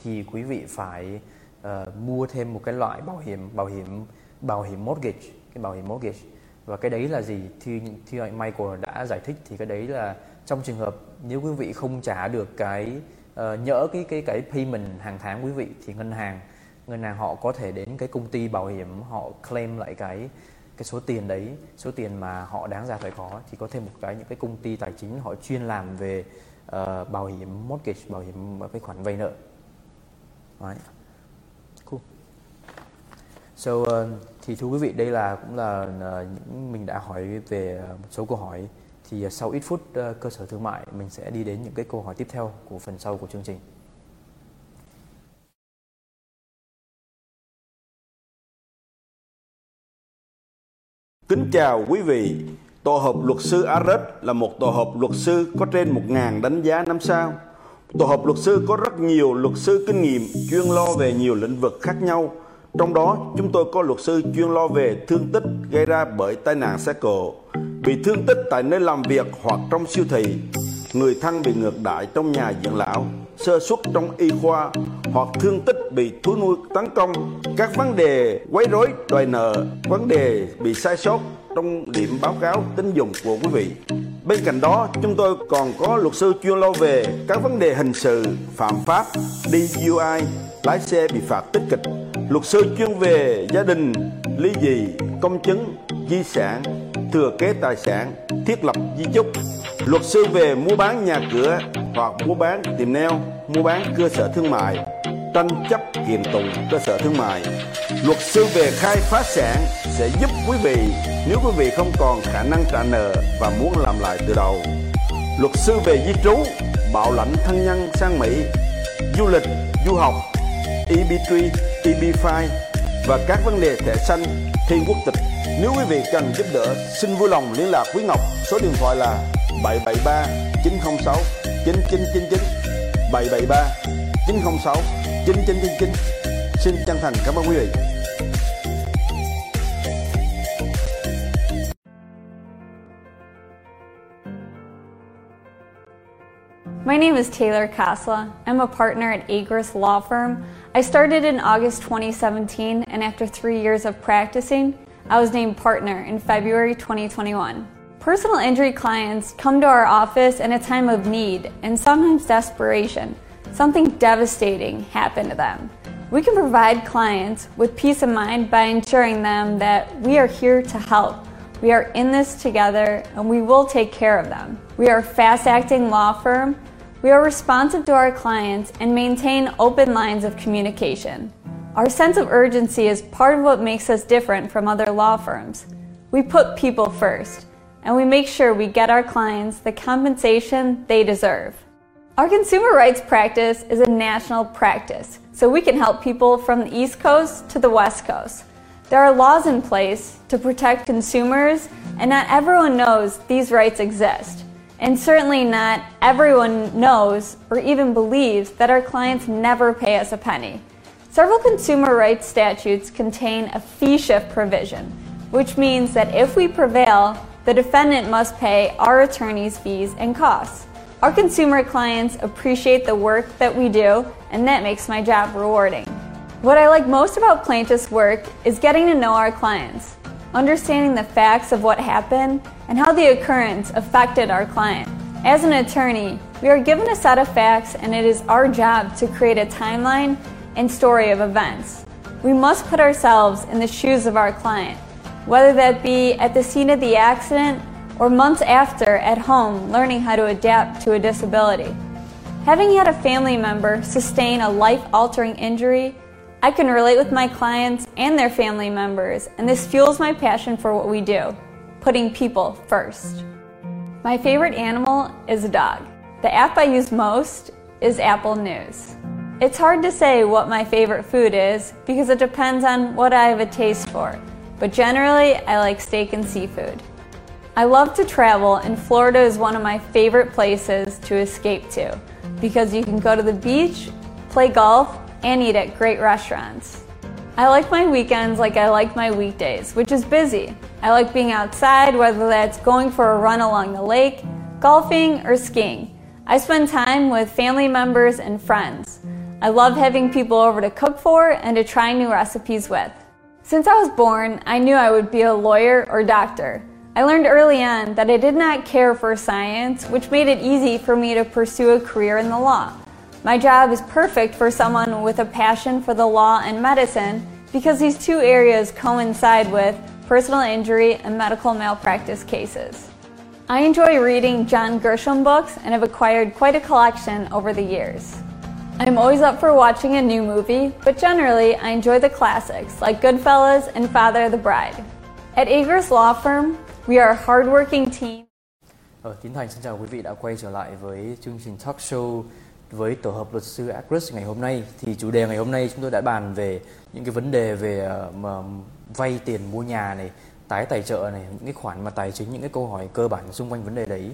thì quý vị phải uh, mua thêm một cái loại bảo hiểm bảo hiểm bảo hiểm mortgage cái bảo hiểm mortgage. Và cái đấy là gì? Thì thì anh Michael đã giải thích thì cái đấy là trong trường hợp nếu quý vị không trả được cái uh, nhỡ cái cái cái payment hàng tháng quý vị thì ngân hàng ngân hàng họ có thể đến cái công ty bảo hiểm họ claim lại cái cái số tiền đấy số tiền mà họ đáng ra phải có thì có thêm một cái những cái công ty tài chính họ chuyên làm về uh, bảo hiểm mortgage bảo hiểm cái khoản vay nợ Đấy. Cool. So uh, thì thưa quý vị đây là cũng là uh, những mình đã hỏi về một số câu hỏi thì uh, sau ít phút uh, cơ sở thương mại mình sẽ đi đến những cái câu hỏi tiếp theo của phần sau của chương trình. Kính chào quý vị. Tổ hợp luật sư Ares là một tổ hợp luật sư có trên 1.000 đánh giá năm sao. Tổ hợp luật sư có rất nhiều luật sư kinh nghiệm chuyên lo về nhiều lĩnh vực khác nhau. Trong đó, chúng tôi có luật sư chuyên lo về thương tích gây ra bởi tai nạn xe cộ, bị thương tích tại nơi làm việc hoặc trong siêu thị, người thân bị ngược đãi trong nhà dưỡng lão, sơ suất trong y khoa hoặc thương tích bị thú nuôi tấn công, các vấn đề quấy rối đòi nợ, vấn đề bị sai sót trong điểm báo cáo tín dụng của quý vị. Bên cạnh đó, chúng tôi còn có luật sư chuyên lo về các vấn đề hình sự, phạm pháp, DUI, lái xe bị phạt tích kịch, luật sư chuyên về gia đình, ly dị, công chứng, di sản, thừa kế tài sản, thiết lập di chúc, luật sư về mua bán nhà cửa hoặc mua bán tiệm nail, mua bán cơ sở thương mại, tranh chấp kiện tụng cơ sở thương mại. Luật sư về khai phá sản sẽ giúp quý vị nếu quý vị không còn khả năng trả nợ và muốn làm lại từ đầu. Luật sư về di trú, bảo lãnh thân nhân sang Mỹ, du lịch, du học, EB3, EB5 và các vấn đề thẻ xanh, thi quốc tịch. Nếu quý vị cần giúp đỡ, xin vui lòng liên lạc quý Ngọc. Số điện thoại là 773 906 9999 773 906 9999. Xin chân thành cảm ơn quý vị. My name is Taylor Kasla. I'm a partner at Agris Law Firm. I started in August 2017, and after three years of practicing, I was named partner in February 2021. Personal injury clients come to our office in a time of need and sometimes desperation. Something devastating happened to them. We can provide clients with peace of mind by ensuring them that we are here to help. We are in this together and we will take care of them. We are a fast acting law firm. We are responsive to our clients and maintain open lines of communication. Our sense of urgency is part of what makes us different from other law firms. We put people first and we make sure we get our clients the compensation they deserve. Our consumer rights practice is a national practice, so we can help people from the East Coast to the West Coast. There are laws in place to protect consumers, and not everyone knows these rights exist. And certainly not everyone knows or even believes that our clients never pay us a penny. Several consumer rights statutes contain a fee shift provision, which means that if we prevail, the defendant must pay our attorney's fees and costs. Our consumer clients appreciate the work that we do, and that makes my job rewarding. What I like most about plaintiff's work is getting to know our clients, understanding the facts of what happened and how the occurrence affected our client. As an attorney, we are given a set of facts, and it is our job to create a timeline and story of events. We must put ourselves in the shoes of our client, whether that be at the scene of the accident or months after at home learning how to adapt to a disability. Having had a family member sustain a life altering injury, I can relate with my clients and their family members, and this fuels my passion for what we do putting people first. My favorite animal is a dog. The app I use most is Apple News. It's hard to say what my favorite food is because it depends on what I have a taste for, but generally I like steak and seafood. I love to travel, and Florida is one of my favorite places to escape to because you can go to the beach, play golf, and eat at great restaurants. I like my weekends like I like my weekdays, which is busy. I like being outside, whether that's going for a run along the lake, golfing, or skiing. I spend time with family members and friends. I love having people over to cook for and to try new recipes with. Since I was born, I knew I would be a lawyer or doctor. I learned early on that I did not care for science, which made it easy for me to pursue a career in the law. My job is perfect for someone with a passion for the law and medicine because these two areas coincide with personal injury and medical malpractice cases. I enjoy reading John Grisham books and have acquired quite a collection over the years. I'm always up for watching a new movie, but generally I enjoy the classics like Goodfellas and Father of the Bride. At Agruss Law Firm, we are a hardworking team. Ờ, Tiến Thành xin chào quý vị đã quay trở lại với chương trình talk show với tổ hợp luật sư Agruss ngày hôm nay. Thì chủ đề ngày hôm nay chúng tôi đã bàn về những cái vấn đề về mà vay tiền mua nhà này, tái tài trợ này những cái khoản mà tài chính những cái câu hỏi cơ bản xung quanh vấn đề đấy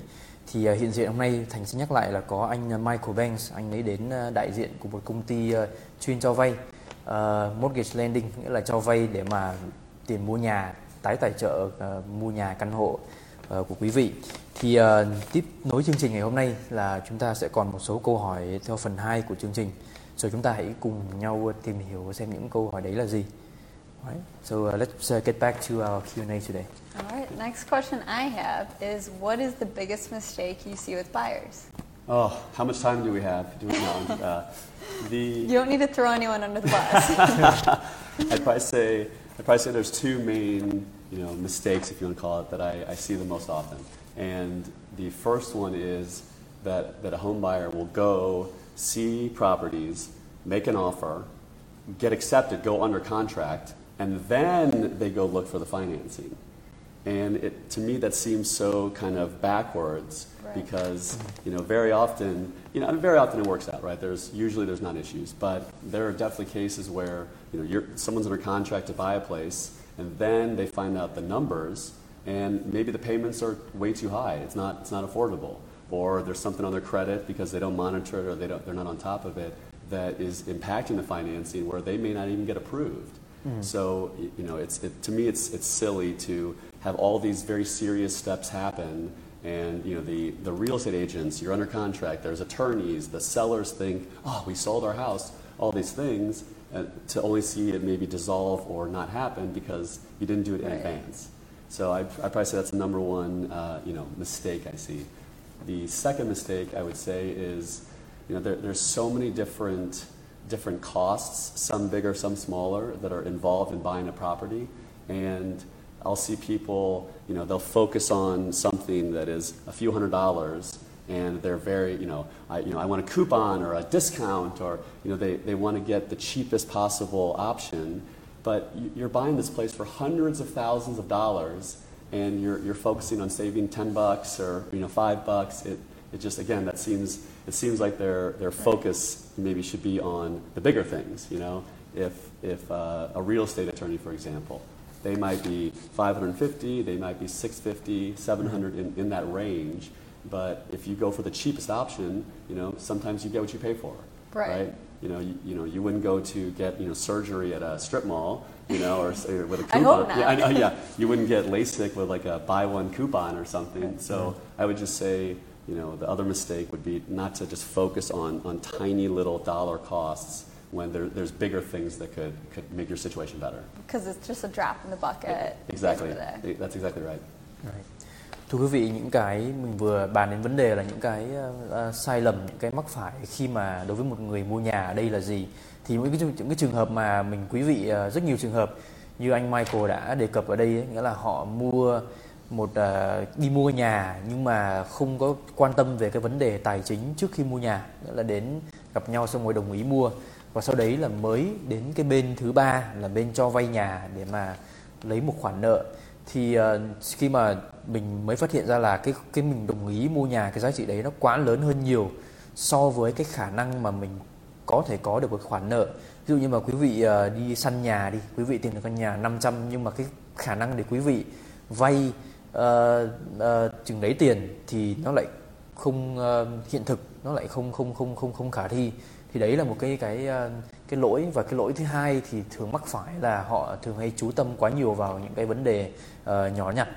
thì à, hiện diện hôm nay thành xin nhắc lại là có anh à, Michael Banks. Anh ấy đến à, đại diện của một công ty chuyên cho vay uh, mortgage lending nghĩa là cho vay để mà tiền mua nhà tái tài trợ uh, mua nhà căn hộ uh, của quý vị. Thì uh, tiếp nối chương trình ngày hôm nay là chúng ta sẽ còn một số câu hỏi theo phần 2 của chương trình. Rồi chúng ta hãy cùng nhau tìm hiểu xem những câu hỏi đấy là gì. Right. So uh, let's uh, get back to our Q&A today. All right. Next question I have is what is the biggest mistake you see with buyers? Oh, how much time do we have? Do we know? [LAUGHS] Uh, the You don't need to throw anyone under the bus. [LAUGHS] I'd probably say I'd probably say there's two main you know mistakes, if you want to call it, that I, I see the most often. And the first one is that that a home buyer will go see properties, make an offer, get accepted, go under contract, and then they go look for the financing. And it, to me, that seems so kind of backwards Right. because you know very often, you know, very often it works out, right? There's usually there's not issues, but there are definitely cases where you know you're, someone's under contract to buy a place, and then they find out the numbers, and maybe the payments are way too high. It's not it's not affordable, or there's something on their credit because they don't monitor it or they don't they're not on top of it that is impacting the financing where they may not even get approved. So you know, it's it, to me, it's it's silly to have all these very serious steps happen, and you know, the the real estate agents, you're under contract. There's attorneys. The sellers think, oh, we sold our house. All these things, uh, to only see it maybe dissolve or not happen because you didn't do it in Right. advance. So I I probably say that's the number one uh, you know mistake I see. The second mistake I would say is, you know, there, there's so many different different costs, some bigger, some smaller, that are involved in buying a property, and I'll see people, you know, they'll focus on something that is a few hundred dollars, and they're very, you know, I, you know, I want a coupon or a discount, or you know, they, they want to get the cheapest possible option, but you- you're buying this place for hundreds of thousands of dollars, and you're, you're focusing on saving 10 bucks or you know five bucks. It, it just again that seems it seems like their, their focus maybe should be on the bigger things you know if, if uh, a real estate attorney for example they might be 550 they might be 650 700 in, in that range but if you go for the cheapest option you know sometimes you get what you pay for Right. you know, you, you know, you wouldn't go to get you know surgery at a strip mall, you know, or, say with a [LAUGHS] coupon. Yeah, I know, yeah, you wouldn't get LASIK with like a buy one coupon or something. So I would just say, you know, the other mistake would be not to just focus on, on tiny little dollar costs when there, there's bigger things that could, could make your situation better. Because it's just a drop in the bucket. Exactly. day. That's exactly right. Right. Thưa quý vị, những cái mình vừa bàn đến vấn đề là những cái ờ, sai lầm, những cái mắc phải khi mà đối với một người mua nhà ở đây là gì? Thì những cái, trường- những cái trường hợp mà mình quý vị ờ, rất nhiều trường hợp như anh Michael đã đề cập ở đây ấy, nghĩa là họ mua một uh, đi mua nhà nhưng mà không có quan tâm về cái vấn đề tài chính trước khi mua nhà, nghĩa là đến gặp nhau xong rồi đồng ý mua. Và sau đấy là mới đến cái bên thứ ba là bên cho vay nhà để mà lấy một khoản nợ. Thì uh, khi mà mình mới phát hiện ra là cái cái mình đồng ý mua nhà cái giá trị đấy nó quá lớn hơn nhiều so với cái khả năng mà mình có thể có được một khoản nợ. Ví dụ như mà quý vị uh, đi săn nhà đi quý vị tìm được căn nhà 500 nhưng mà cái khả năng để quý vị vay uh, uh, chừng đấy tiền thì nó lại không uh, hiện thực nó lại không không không không không khả thi. Thì đấy là một cái cái uh, cái lỗi. Và cái lỗi thứ hai thì thường mắc phải là họ thường hay chú tâm quá nhiều vào những cái vấn đề uh, nhỏ nhặt.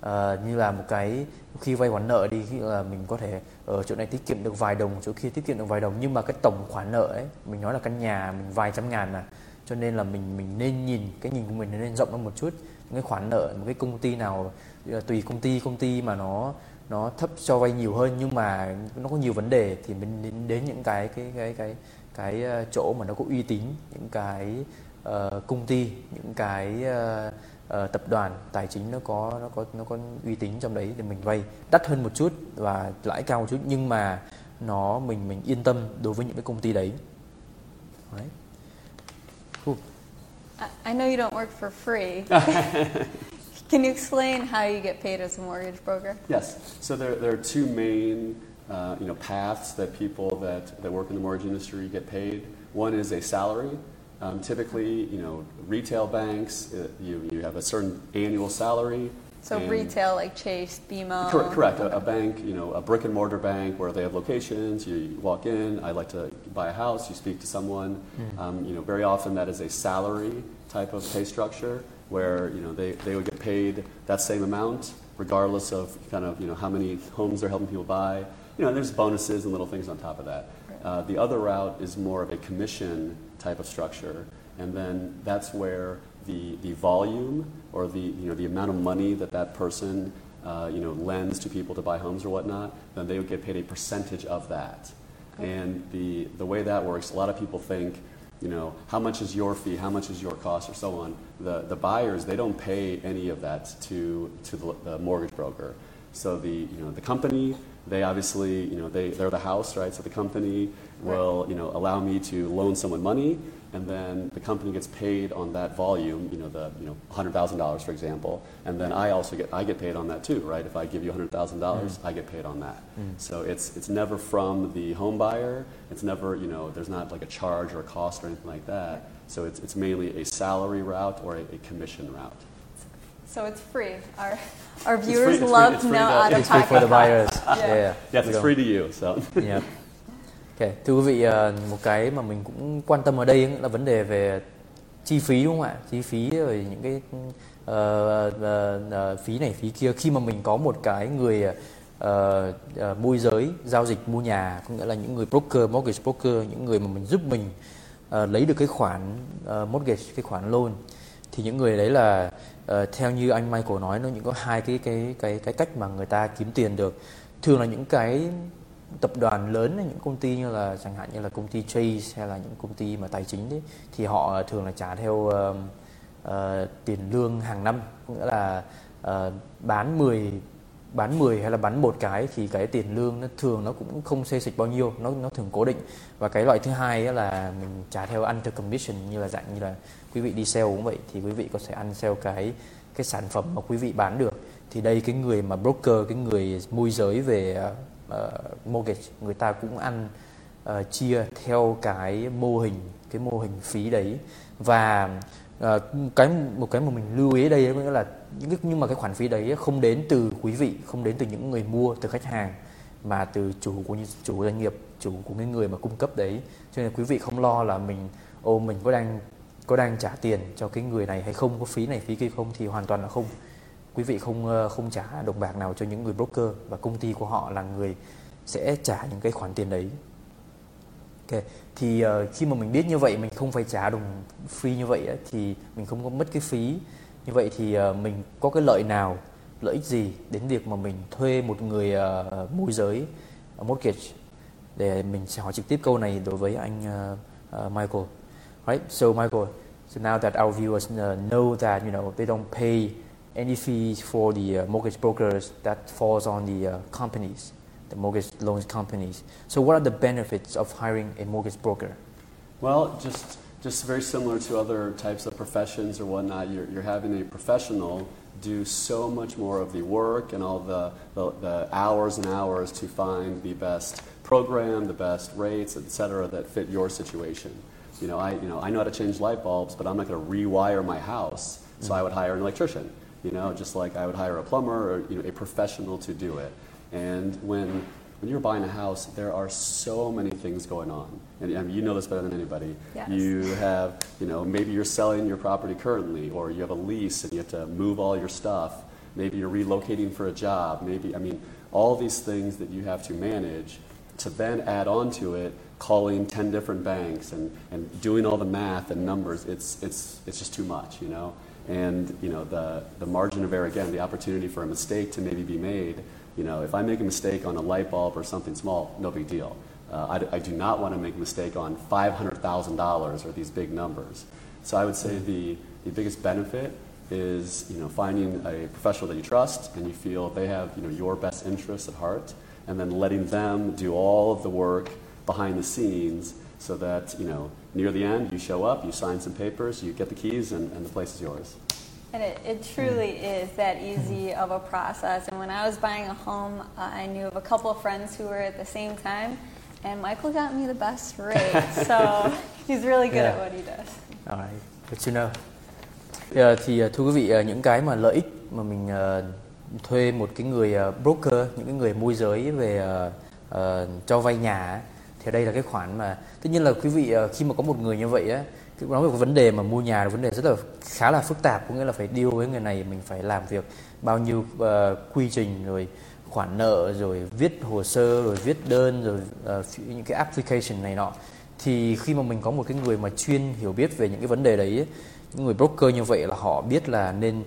Ờ, như là một cái khi vay khoản nợ đi khi là mình có thể ở chỗ này tiết kiệm được vài đồng chỗ kia tiết kiệm được vài đồng. Nhưng mà cái tổng khoản nợ ấy mình nói là căn nhà mình vài trăm ngàn mà. Cho nên là mình mình nên nhìn cái nhìn của mình nên rộng hơn một chút cái khoản nợ một cái công ty nào ờ, tùy công ty công ty mà nó nó thấp cho vay nhiều hơn nhưng mà nó có nhiều vấn đề thì mình đến, đến những cái cái cái cái cái ờ, chỗ mà nó có uy tín những cái uh, công ty những cái uh, uh, tập đoàn tài chính nó có nó có nó có uy tín trong đấy để mình vay. Đắt hơn một chút và lãi cao một chút nhưng mà nó mình mình yên tâm đối với những cái công ty đấy. Đấy. Cool. I, know you don't work for free. [LAUGHS] Can you explain how you get paid as a mortgage broker? Yes. So there, there are two main uh, you know, paths that people that, that work in the mortgage industry get paid. One is a salary, Um, typically, you know, retail banks, uh, you, you have a certain annual salary. So and- retail like Chase, BMO. Correct, correct. A, a bank, you know, a brick and mortar bank where they have locations. You, you walk in. I'd like to buy a house. You speak to someone. Um, you know, very often that is a salary type of pay structure where you know they, they would get paid that same amount regardless of kind of you know how many homes they're helping people buy. You know, there's bonuses and little things on top of that. Uh, the other route is more of a commission type of structure, and then that's where the, the volume or the, you know, the amount of money that that person uh, you know, lends to people to buy homes or whatnot, then they would get paid a percentage of that. And the, the way that works, a lot of people think, you know, how much is your fee, how much is your cost, or so on. The, the buyers, they don't pay any of that to, to the, the mortgage broker. So the, you know, the company, they obviously, you know, they, they're the house, right? So the company will, you know, allow me to loan someone money, and then the company gets paid on that volume, you know, the, you know, $100,000, for example, and then I also get, I get paid on that too, right? If I give you $100,000, mm. I get paid on that. Mm. So it's, it's never from the home buyer, it's never, you know, there's not like a charge or a cost or anything like that. So it's, it's mainly a salary route or a, a commission route. So it's free. Our our viewers it's free- love it's to free know to- out of It's free for the pocket buyers. costs. Yeah. yeah. Yes, it's free to you, so. Yeah. [LAUGHS] Ok, thưa quý vị, ờ, một cái mà mình cũng quan tâm ở đây là vấn đề về chi phí đúng không ạ? Chi phí rồi những cái uh, uh, uh, phí này phí kia khi mà mình có một cái người uh, uh, môi giới giao dịch mua nhà, có nghĩa là những người broker, mortgage broker, những người mà mình giúp mình uh, lấy được cái khoản uh, mortgage, cái khoản loan thì những người đấy là uh, theo như anh Michael nói nó những có hai cái cái cái cái cách mà người ta kiếm tiền được thường là những cái tập đoàn lớn những công ty như là chẳng hạn như là công ty Chase hay là những công ty mà tài chính đấy thì họ thường là trả theo uh, uh, tiền lương hàng năm. Có nghĩa là uh, bán 10 bán 10 hay là bán một cái thì cái tiền lương nó thường nó cũng không xê dịch bao nhiêu nó nó thường cố định. Và cái loại thứ hai là mình trả theo ăn theo commission như là dạng như là quý vị đi sale cũng vậy thì quý vị có thể ăn sale cái cái sản phẩm mà quý vị bán được. Thì đây cái người mà broker cái người môi giới về ờ, uh, mortgage người ta cũng ăn uh, chia theo cái mô hình cái mô hình phí đấy. Và uh, cái một cái mà mình lưu ý ở đây có nghĩa là những cái, nhưng mà cái khoản phí đấy không đến từ quý vị không đến từ những người mua từ khách hàng mà từ chủ của chủ doanh nghiệp chủ của cái người mà cung cấp đấy. Cho nên quý vị không lo là mình ô mình có đang có đang trả tiền cho cái người này hay không có phí này phí kia không thì hoàn toàn là không quý vị không ờ, không trả đồng bạc nào cho những người broker và công ty của họ là người sẽ trả những cái khoản tiền đấy. Ok, thì uh, khi mà mình biết như vậy mình không phải trả đồng free như vậy thì mình không có mất cái phí. Như vậy thì uh, mình có cái lợi nào lợi ích gì đến việc mà mình thuê một người uh, môi giới uh, mortgage để mình sẽ hỏi trực tiếp câu này đối với anh uh, uh, Michael? Right so Michael so now that our viewers uh, know that you know they don't pay any fees for the uh, mortgage brokers that falls on the uh, companies the mortgage loans companies so what are the benefits of hiring a mortgage broker Well, just just very similar to other types of professions or whatnot. You're, you're having a professional do so much more of the work and all the, the, the hours and hours to find the best program, the best rates, et cetera, that fit your situation. You know, I, you know, I know how to change light bulbs, but I'm not going to rewire my house, so I would hire an electrician. You know, just like I would hire a plumber or you know, a professional to do it. And when when you're buying a house, there are so many things going on, and I mean, you know this better than anybody. Yes. You have, you know, maybe you're selling your property currently, or you have a lease and you have to move all your stuff. Maybe you're relocating for a job. Maybe, I mean, all these things that you have to manage to then add on to it, calling 10 different banks and, and doing all the math and numbers, it's, it's, it's just too much, you know? And, you know, the, the margin of error, again, the opportunity for a mistake to maybe be made, you know, if I make a mistake on a light bulb or something small, no big deal. Uh, I, I do not want to make a mistake on $500,000 or these big numbers. So I would say the, the biggest benefit is, you know, finding a professional that you trust and you feel they have, you know, your best interests at heart and then letting them do all of the work behind the scenes so that, you know, near the end you show up, you sign some papers, you get the keys and, and the place is yours. And it, it truly is that easy of a process. And when I was buying a home, uh, I knew of a couple of friends who were at the same time, and Michael got me the best rate. [LAUGHS] so he's really good at what he does. Alright, good to know. Yeah, thì uh, thưa quý vị uh, những cái mà lợi ích mà mình uh, thuê một cái người uh, broker, những cái người môi giới về uh, uh, cho vay nhà thì đây là cái khoản mà tất nhiên là quý vị ờ, khi mà có một người như vậy á nói về cái vấn đề mà mua nhà là vấn đề rất là khá là phức tạp có nghĩa là phải deal với người này mình phải làm việc bao nhiêu uh, quy trình rồi khoản nợ rồi viết hồ sơ rồi viết đơn rồi uh, những cái application này nọ. Thì khi mà mình có một cái người mà chuyên hiểu biết về những cái vấn đề đấy những người broker như vậy là họ biết là nên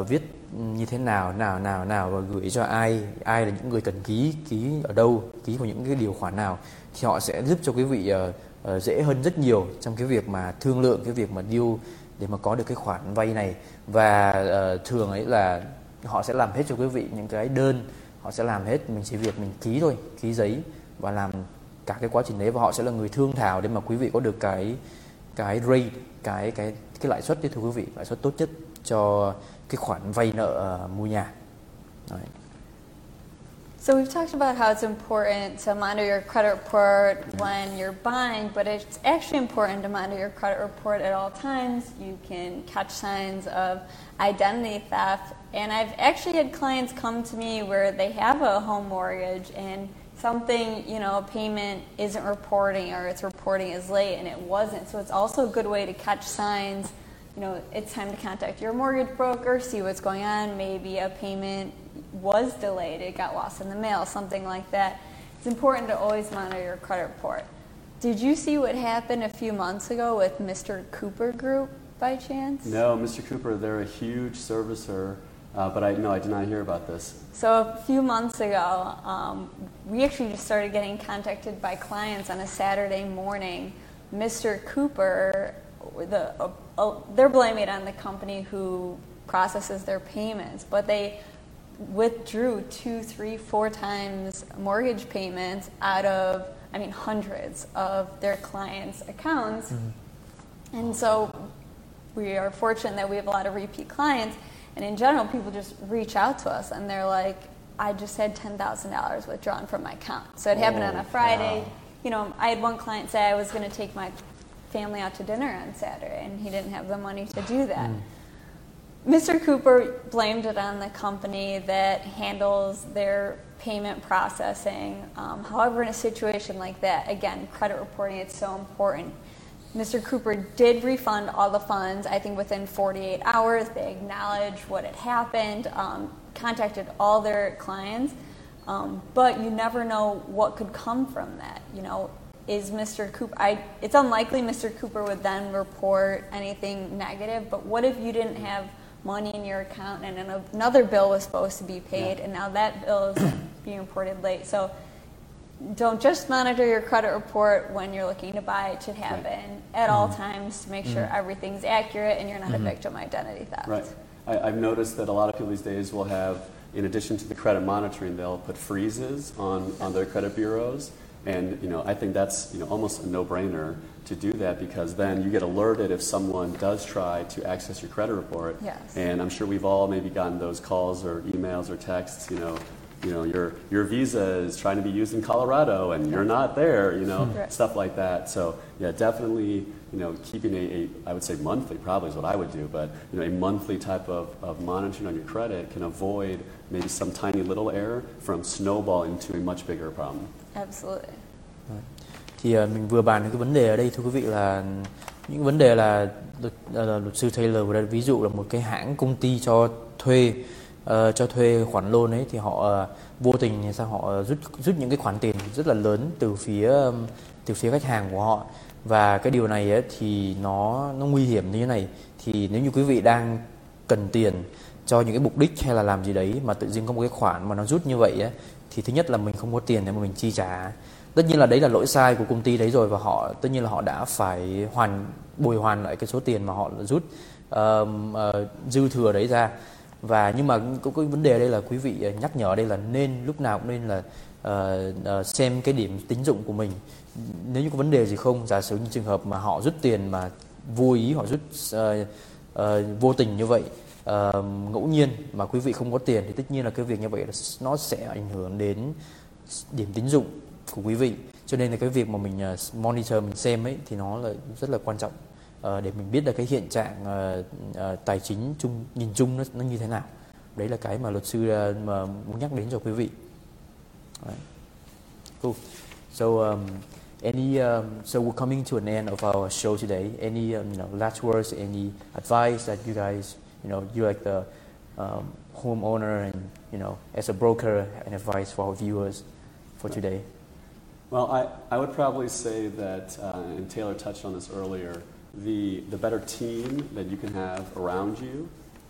uh, viết như thế nào nào nào nào và gửi cho ai ai là những người cần ký ký ở đâu ký vào những cái điều khoản nào thì họ sẽ giúp cho quý vị uh, uh, dễ hơn rất nhiều trong cái việc mà thương lượng cái việc mà deal để mà có được cái khoản vay này. Và uh, thường ấy là họ sẽ làm hết cho quý vị những cái đơn họ sẽ làm hết mình chỉ việc mình ký thôi ký giấy và làm cả cái quá trình đấy. Và họ sẽ là người thương thảo để mà quý vị có được cái cái rate cái cái cái lãi suất đấy thưa quý vị lãi suất tốt nhất cho cái khoản vay nợ uh, mua nhà. Đấy. So we've talked about how it's important to monitor your credit report when you're buying, but it's actually important to monitor your credit report at all times. You can catch signs of identity theft. And I've actually had clients come to me where they have a home mortgage and something, you know, a payment isn't reporting or it's reporting is late and it wasn't. So it's also a good way to catch signs. You know, it's time to contact your mortgage broker, see what's going on. Maybe a payment was delayed, it got lost in the mail, something like that. It's important to always monitor your credit report. Did you see what happened a few months ago with Mr. Cooper Group by chance? No, Mr. Cooper, they're a huge servicer, uh, but I no, I did not hear about this. So a few months ago, um, we actually just started getting contacted by clients on a Saturday morning. Mr. Cooper, the uh, uh, they're blaming it on the company who processes their payments, but they withdrew two, three, four times mortgage payments out of, I mean, hundreds of their clients' accounts. Mm-hmm. And so we are fortunate that we have a lot of repeat clients. And in general, people just reach out to us and they're like, I just had $10,000 withdrawn from my account. So it happened on a Friday. Wow. You know, I had one client say I was going to take my family out to dinner on Saturday, and he didn't have the money to do that. Mm. Mr. Cooper blamed it on the company that handles their payment processing. Um, however, in a situation like that, again, credit reporting is so important. Mr. Cooper did refund all the funds, I think within 48 hours. They acknowledged what had happened, um, contacted all their clients, um, but you never know what could come from that. You know, is Mr. Cooper, I, it's unlikely Mr. Cooper would then report anything negative, but what if you didn't have money in your account and another bill was supposed to be paid yeah. and now that bill is [COUGHS] being reported late. So don't just monitor your credit report when you're looking to buy. It should happen right. at mm-hmm. all times to make sure mm-hmm. everything's accurate and you're not mm-hmm. a victim identity theft. Right. I, I've noticed that a lot of people these days will have, in addition to the credit monitoring, they'll put freezes on, on their credit bureaus. And you know, I think that's you know, almost a no-brainer to do that because then you get alerted if someone does try to access your credit report. Yes. And I'm sure we've all maybe gotten those calls or emails or texts, you know, you know, your, your visa is trying to be used in Colorado and you're not there, you know, right. stuff like that. So yeah, definitely, you know, keeping a, a, I would say monthly probably is what I would do, but you know, a monthly type of, of monitoring on your credit can avoid maybe some tiny little error from snowballing into a much bigger problem. Absolutely. thì uh, mình vừa bàn cái vấn đề ở đây thưa quý vị là những vấn đề là luật, ờ, là luật sư Taylor vừa ví dụ là một cái hãng công ty cho thuê uh, cho thuê khoản loan ấy thì họ uh, vô tình sao họ rút rút những cái khoản tiền rất là lớn từ phía um, từ phía khách hàng của họ. Và cái điều này ấy, thì nó nó nguy hiểm như thế này. Thì nếu như quý vị đang cần tiền cho những cái mục đích hay là làm gì đấy mà tự dưng có một cái khoản mà nó rút như vậy ấy, thì thứ nhất là mình không có tiền để mà mình chi trả. Tất nhiên là đấy là lỗi sai của công ty đấy rồi và họ tất nhiên là họ đã phải hoàn bồi hoàn lại cái số tiền mà họ rút uh, uh, dư thừa đấy ra. Và nhưng mà có cái vấn đề đây là quý vị nhắc nhở đây là nên lúc nào cũng nên là uh, uh, xem cái điểm tín dụng của mình. Nếu như có vấn đề gì không giả sử như trường hợp mà họ rút tiền mà vô ý họ rút uh, uh, vô tình như vậy uh, ngẫu nhiên mà quý vị không có tiền thì tất nhiên là cái việc như vậy nó sẽ ảnh hưởng đến điểm tín dụng của quý vị. Cho nên là cái việc mà mình uh, monitor mình xem ấy thì nó là rất là quan trọng ờ, để mình biết được cái hiện trạng ờ, tài chính chung nhìn chung nó nó như thế nào. Đấy là cái mà luật sư mà muốn nhắc đến cho quý vị. Right. cool. So um, any um, so we're coming to an end of our show today. Any um, you know last words any advice that you guys you know you like the um, homeowner and you know as a broker and advice for our viewers for today well I, I would probably say that uh, and taylor touched on this earlier the, the better team that you can have around you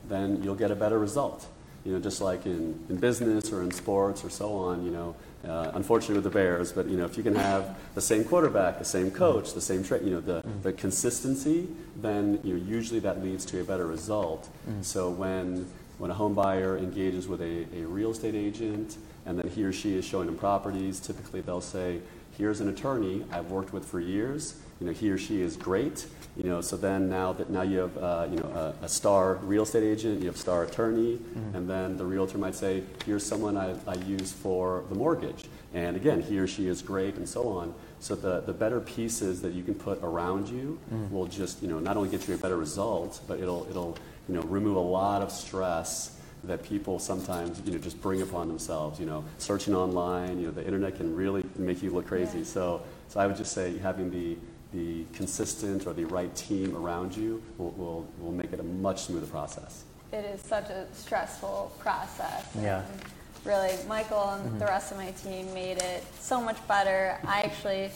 then you'll get a better result. You know, just like in, in business or in sports or so on, you know, uh, unfortunately with the Bears, but you know, if you can have the same quarterback, the same coach, the same tra- you know, the, the consistency, then you know, usually that leads to a better result. Mm. So when when a home buyer engages with a, a real estate agent and then he or she is showing them properties, typically they'll say, here's an attorney I've worked with for years. You know, he or she is great. You know, so then now that now you have uh, you know a, a star real estate agent, you have star attorney, and then the realtor might say, here's someone I, I use for the mortgage. And again, he or she is great, and so on. So the, the better pieces that you can put around you will just you know not only get you a better result, but it'll it'll you know remove a lot of stress that people sometimes you know just bring upon themselves. You know, searching online, you know, the internet can really make you look crazy. Yeah. So so I would just say having the the consistent or the right team around you will, will, will make it a much smoother process. It is such a stressful process. Yeah. And really, Michael and mm-hmm. the rest of my team made it so much better. I actually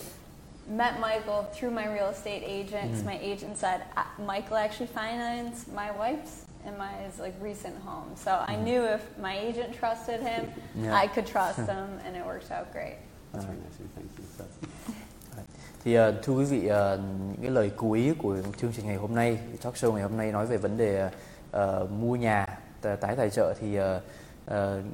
met Michael through my real estate agent. Mm-hmm. My agent said uh, Michael actually financed my wife's and my like recent home. So I mm-hmm. knew if my agent trusted him, Yeah. I could trust [LAUGHS] him, and it worked out great. That's very nice of you. Thank you. That's, Thì ờ, thưa quý vị, ờ, những cái lời cuối của chương trình ngày hôm nay, talk show ngày hôm nay nói về vấn đề uh, mua nhà tái tài trợ thì uh,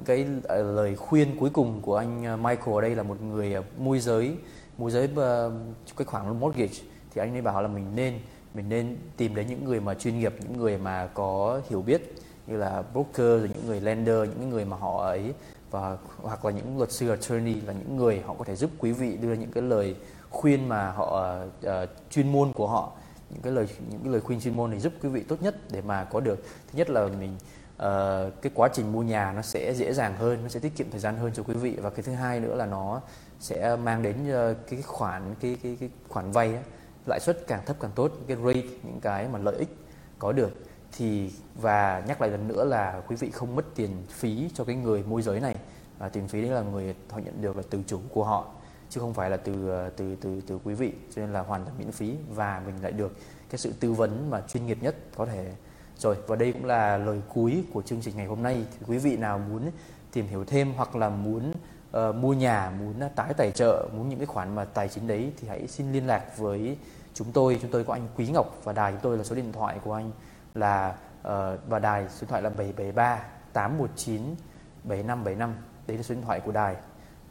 cái lời khuyên cuối cùng của anh Michael ở đây là một người môi giới, môi giới uh, cái khoản mortgage. Thì anh ấy bảo là mình nên mình nên tìm đến những người mà chuyên nghiệp, những người mà có hiểu biết như là broker rồi những người lender, những người mà họ ấy và hoặc là những luật sư attorney là những người họ có thể giúp quý vị đưa những cái lời khuyên mà họ uh, chuyên môn của họ những cái lời những cái lời khuyên chuyên môn này giúp quý vị tốt nhất để mà có được. Thứ nhất là mình uh, cái quá trình mua nhà nó sẽ dễ dàng hơn nó sẽ tiết kiệm thời gian hơn cho quý vị. Và cái thứ hai nữa là nó sẽ mang đến uh, cái khoản cái cái cái khoản vay lãi suất càng thấp càng tốt cái rate những cái mà lợi ích có được. Thì và nhắc lại lần nữa là quý vị không mất tiền phí cho cái người môi giới này. Và tiền phí đấy là người họ nhận được là từ chủ của họ chứ không phải là từ ờ, từ từ từ quý vị cho nên là hoàn toàn miễn phí và mình lại được cái sự tư vấn mà chuyên nghiệp nhất có thể. Rồi và đây cũng là lời cuối của chương trình ngày hôm nay. Thì quý vị nào muốn tìm hiểu thêm hoặc là muốn uh, mua nhà muốn ờ, tái tài trợ muốn những cái khoản mà tài chính đấy thì hãy xin liên lạc với chúng tôi. Chúng tôi có anh Quý Ngọc và đài chúng tôi là số điện thoại của anh là uh, và đài số điện thoại là 773 819 7575 đấy là số điện thoại của đài.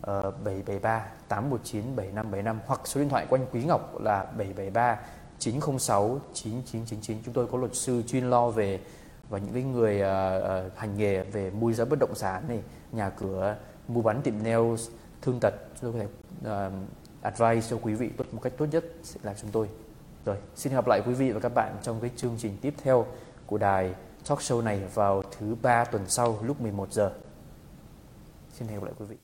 773 819 7575 hoặc số điện thoại của anh Quý Ngọc là 773 906 9999 chúng tôi có luật sư chuyên lo về và những cái người uh, hành nghề về môi giới bất động sản này nhà cửa mua bán tiệm nail, thương tật. Chúng tôi có thể uh, advice cho quý vị tốt một cách tốt nhất sẽ là chúng tôi. Rồi xin gặp lại quý vị và các bạn trong cái chương trình tiếp theo của đài talk show này vào thứ ba tuần sau lúc 11 giờ. Xin hẹn gặp lại quý vị.